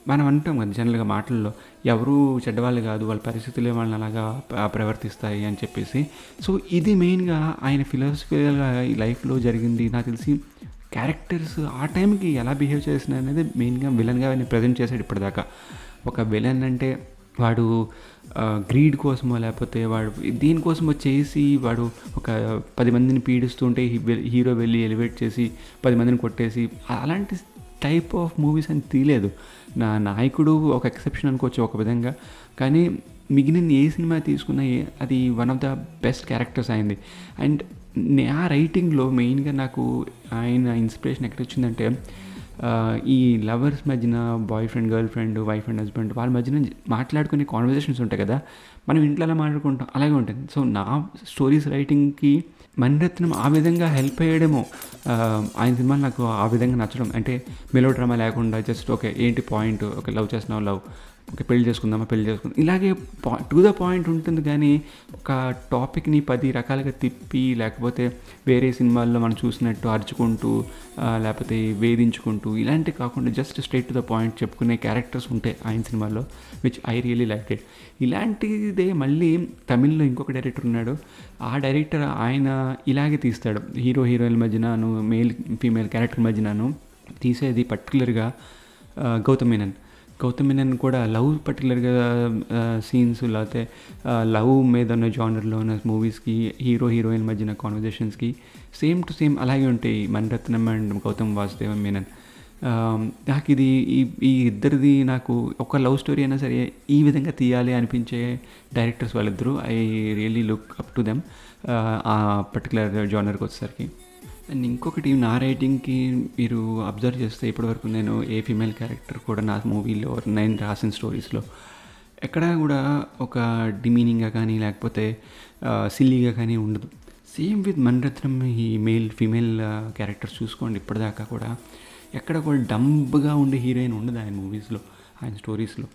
మనం అంటాం కదా జనరల్గా మాటల్లో ఎవరూ చెడ్డవాళ్ళు కాదు వాళ్ళ పరిస్థితులే వాళ్ళని అలాగా ప్రవర్తిస్తాయి అని చెప్పేసి. సో ఇది మెయిన్గా ఆయన ఫిలాసఫికల్గా ఈ లైఫ్లో జరిగింది. నాకు తెలిసి క్యారెక్టర్స్ ఆ టైంకి ఎలా బిహేవ్ చేసిన అనేది మెయిన్గా విలన్గా ఆయన ప్రజెంట్ చేశాడు ఇప్పటిదాకా. ఒక విలన్ అంటే వాడు గ్రీడ్ కోసమో లేకపోతే వాడు దీనికోసమో చేసి వాడు ఒక పది మందిని పీడిస్తుంటే హీరో వెళ్ళి ఎలివేట్ చేసి పది మందిని కొట్టేసి అలాంటి టైప్ ఆఫ్ మూవీస్ అని తీయలేదు. నా నాయకుడు ఒక ఎక్సెప్షన్ అనుకోవచ్చు ఒక విధంగా. కానీ మిగిలిన ఏ సినిమా తీసుకున్నా అది one of the best characters అయింది. అండ్ ఆ రైటింగ్లో మెయిన్గా నాకు ఆయన ఇన్స్పిరేషన్ ఎక్కడ వచ్చిందంటే ఈ లవర్స్ మధ్యన boyfriend girlfriend wife and husband వాళ్ళ మధ్యన మాట్లాడుకునే కాన్వర్జేషన్స్ ఉంటాయి కదా. మనం ఇంట్లో అలా మాట్లాడుకుంటాం అలాగే ఉంటుంది. సో నా స్టోరీస్ రైటింగ్కి మణిరత్నం ఆ విధంగా హెల్ప్ అయ్యడమో ఆయన సినిమాలు నాకు ఆ విధంగా నచ్చడం. అంటే మెలో డ్రామా లేకుండా జస్ట్ ఓకే ఏంటి పాయింట్ ఓకే లవ్ చేస్తున్నావు లవ్ ఓకే పెళ్ళి చేసుకుందామా పెళ్ళి చేసుకుందాం ఇలాగే టు ద పాయింట్ ఉంటుంది కానీ ఒక టాపిక్ని పది రకాలుగా తిప్పి లేకపోతే వేరే సినిమాల్లో మనం చూసినట్టు అరుచుకుంటూ లేకపోతే వేధించుకుంటూ ఇలాంటివి కాకుండా just straight to the point చెప్పుకునే క్యారెక్టర్స్ ఉంటాయి ఆయన సినిమాల్లో which I really like it ఇలాంటిదే మళ్ళీ తమిళ్ళో ఇంకొక డైరెక్టర్ ఉన్నాడు. ఆ డైరెక్టర్ ఆయన ఇలాగే తీస్తాడు. హీరో హీరోయిన్ మధ్యనను మేల్ ఫీమేల్ క్యారెక్టర్ మధ్యనను తీసేది పర్టికులర్గా గౌతమ్ మీనన్. గౌతమ్ మీనన్ కూడా లవ్ పర్టికులర్గా సీన్స్ లేకపోతే లవ్ మీద ఉన్న జానర్లో ఉన్న మూవీస్కి హీరో హీరోయిన్ మధ్యన కాన్వర్జేషన్స్కి సేమ్ టు సేమ్ అలాగే ఉంటాయి. మణిరత్నం అండ్ గౌతమ్ వాసుదేవ మీనన్. నాకు ఇది ఈ ఈ ఇద్దరిది నాకు ఒక లవ్ స్టోరీ అయినా సరే ఈ విధంగా తీయాలి అనిపించే డైరెక్టర్స్ వాళ్ళిద్దరూ. I really look up to them ఆ పర్టికులర్ జానర్కి వచ్చేసరికి. అండ్ ఇంకొకటి నా రైటింగ్కి మీరు అబ్జర్వ్ చేస్తే ఇప్పటివరకు నేను ఏ ఫీమేల్ క్యారెక్టర్ కూడా నా మూవీలో నేను రాసిన స్టోరీస్లో ఎక్కడా కూడా ఒక డిమీనింగ్గా కానీ లేకపోతే సిల్లీగా కానీ ఉండదు. సేమ్ విత్ మణిరత్నం ఈ మేల్ ఫీమేల్ క్యారెక్టర్స్ చూసుకోండి ఇప్పటిదాకా కూడా. ఎక్కడ కూడా డంబ్గా ఉండే హీరోయిన్ ఉండదు ఆయన మూవీస్లో ఆయన స్టోరీస్లో.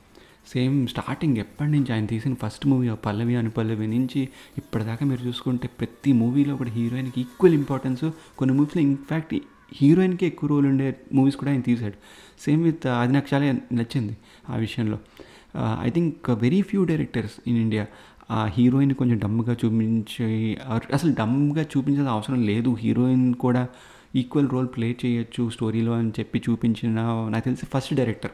సేమ్ స్టార్టింగ్ ఎప్పటి నుంచి ఆయన తీసిన ఫస్ట్ మూవీ ఆ పల్లవి అనుపల్లవి నుంచి ఇప్పటిదాకా మీరు చూసుకుంటే ప్రతి మూవీలో కూడా హీరోయిన్కి ఈక్వల్ ఇంపార్టెన్స్. కొన్ని మూవీస్లో ఇన్ఫ్యాక్ట్ హీరోయిన్కి ఎక్కువ రోల్ ఉండే మూవీస్ కూడా ఆయన తీశాడు. సేమ్ విత్ అది నాకు చాలా నచ్చింది ఆ విషయంలో. I think very few directors in India. ఆ హీరోయిన్ కొంచెం డమ్గా చూపించి అసలు డమ్గా చూపించాల్సిన అవసరం లేదు. హీరోయిన్ కూడా ఈక్వల్ రోల్ ప్లే చేయొచ్చు స్టోరీలో అని చెప్పి చూపించిన నాకు తెలిసి ఫస్ట్ డైరెక్టర్.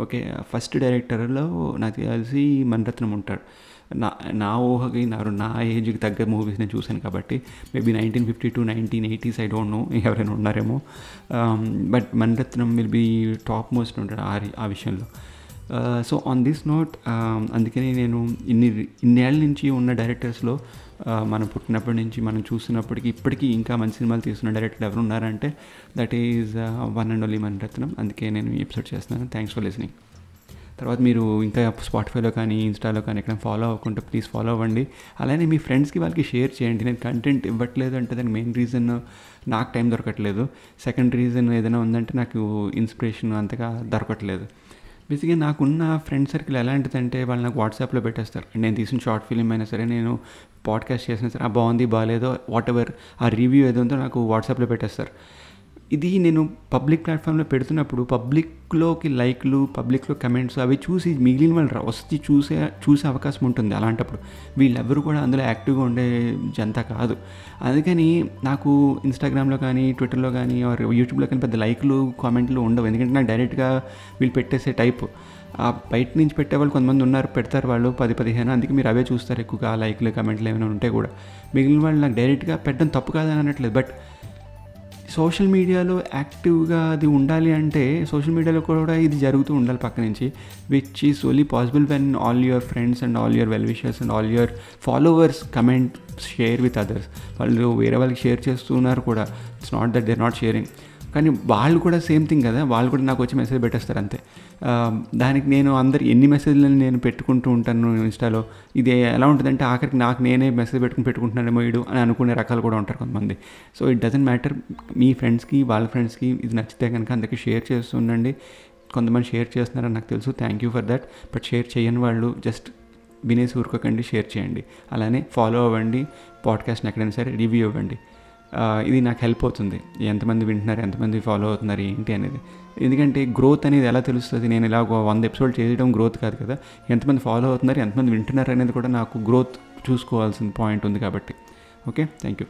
ఓకే ఫస్ట్ డైరెక్టర్లో నాకు తెలిసి మణిరత్నం ఉంటాడు. నా నా ఊహకి నా నా ఏజ్కి తగ్గ మూవీస్ నేను చూశాను కాబట్టి maybe nineteen fifty two nineteen eighties I don't know ఎవరైనా ఉన్నారేమో. Um, but Mani Ratnam will be top most ఉంటాడు ఆ ఆ విషయంలో. సో ఆన్ దిస్ నోట్ అందుకని నేను ఇన్ని ఇన్నేళ్ళ నుంచి ఉన్న డైరెక్టర్స్లో మనం పుట్టినప్పటి నుంచి మనం చూసినప్పటికీ ఇప్పటికీ ఇంకా మంచి సినిమాలు తీస్తున్న డైరెక్టర్ ఎవరు ఉన్నారంటే that is one and only Mani Ratnam. అందుకే నేను ఈ ఎపిసోడ్ చేస్తున్నాను. థ్యాంక్స్ ఫర్ లిసనింగ్ తర్వాత మీరు ఇంకా స్పాటిఫైలో కానీ ఇన్స్టాలో కానీ ఎక్కడ ఫాలో అవ్వకుండా ప్లీజ్ ఫాలో అవ్వండి. అలానే మీ ఫ్రెండ్స్కి వాళ్ళకి షేర్ చేయండి. నేను కంటెంట్ ఇవ్వట్లేదు అంటే దానికి మెయిన్ రీజన్ నాకు టైం దొరకట్లేదు. సెకండ్ రీజన్ ఏదైనా ఉందంటే నాకు ఇన్స్పిరేషన్ అంతగా దొరకట్లేదు. బేసిక్గా నాకున్న ఫ్రెండ్ సర్కిల్ ఎలాంటిదంటే వాళ్ళు నాకు వాట్సాప్లో పెట్టేస్తారు. నేను తీసిన షార్ట్ ఫిలిం అయినా సరే నేను పాడ్కాస్ట్ చేసినా సరే బాగుంది బాగాలేదో వాట్ ఎవర్ ఆ రివ్యూ ఏదో నాకు వాట్సాప్లో పెట్టేస్తారు. ఇది నేను పబ్లిక్ ప్లాట్ఫామ్లో పెడుతున్నప్పుడు పబ్లిక్లోకి లైక్లు పబ్లిక్లో కమెంట్స్ అవి చూసి మిగిలిన వాళ్ళు వస్తే చూసే చూసే అవకాశం ఉంటుంది అలాంటప్పుడు. వీళ్ళెవరు కూడా అందులో యాక్టివ్గా ఉండే జనత కాదు. అందుకని నాకు ఇన్స్టాగ్రామ్లో కానీ ట్విట్టర్లో కానీ యూట్యూబ్లో కానీ పెద్ద లైక్లు కామెంట్లు ఉండవు. ఎందుకంటే నాకు డైరెక్ట్గా వీళ్ళు పెట్టేసే టైప్. ఆ బయట నుంచి పెట్టే వాళ్ళు కొంతమంది ఉన్నారు పెడతారు వాళ్ళు పది పదిహేను అందుకే మీరు అవే చూస్తారు ఎక్కువగా లైక్లు కమెంట్లు ఏమైనా ఉంటే కూడా. మిగిలిన వాళ్ళు నాకు డైరెక్ట్గా పెట్టడం తప్పు కాదని అనట్లేదు బట్ సోషల్ మీడియాలో యాక్టివ్గా అది ఉండాలి అంటే సోషల్ మీడియాలో కూడా ఇది జరుగుతూ ఉండాలి పక్క నుంచి which is only possible when all your friends and all your wellwishers and all your followers comment share with others వాళ్ళు వేరే వాళ్ళకి షేర్ చేస్తున్నారు కూడా it's not that they not sharing కానీ వాళ్ళు కూడా సేమ్ థింగ్ కదా వాళ్ళు కూడా నాకు వచ్చి మెసేజ్ పెట్టేస్తారు అంతే. దానికి నేను అందరు ఎన్ని మెసేజ్లను నేను పెట్టుకుంటూ ఉంటాను ఇన్స్టాలో ఇది ఎలా ఉంటుందంటే ఆఖరికి నాకు నేనే మెసేజ్ పెట్టుకుని పెట్టుకుంటున్నానేమో వీడు అని అనుకునే రకాలు కూడా ఉంటారు కొంతమంది. సో ఇట్ డజంట్ మ్యాటర్ మీ ఫ్రెండ్స్కి వాళ్ళ ఫ్రెండ్స్కి ఇది నచ్చితే కనుక అందరికీ షేర్ చేస్తూ ఉండండి కొంతమంది షేర్ చేస్తున్నారని నాకు తెలుసు thank you for that but share చేయని వాళ్ళు జస్ట్ వినేసి ఊరుకోకండి షేర్ చేయండి. అలానే ఫాలో అవ్వండి పాడ్కాస్ట్ని ఎక్కడైనా సరే రివ్యూ ఇవ్వండి ఇది నాకు హెల్ప్ అవుతుంది. ఎంతమంది వింటున్నారు ఎంతమంది ఫాలో అవుతున్నారు ఏంటి అనేది. ఎందుకంటే గ్రోత్ అనేది ఎలా తెలుస్తుంది? నేను ఇలా వంద ఎపిసోడ్ చేయడం గ్రోత్ కాదు కదా. ఎంతమంది ఫాలో అవుతున్నారు? ఎంతమంది వింటున్నారు అనేది కూడా నాకు గ్రోత్ చూసుకోవాల్సిన పాయింట్ ఉంది కాబట్టి. Okay thank you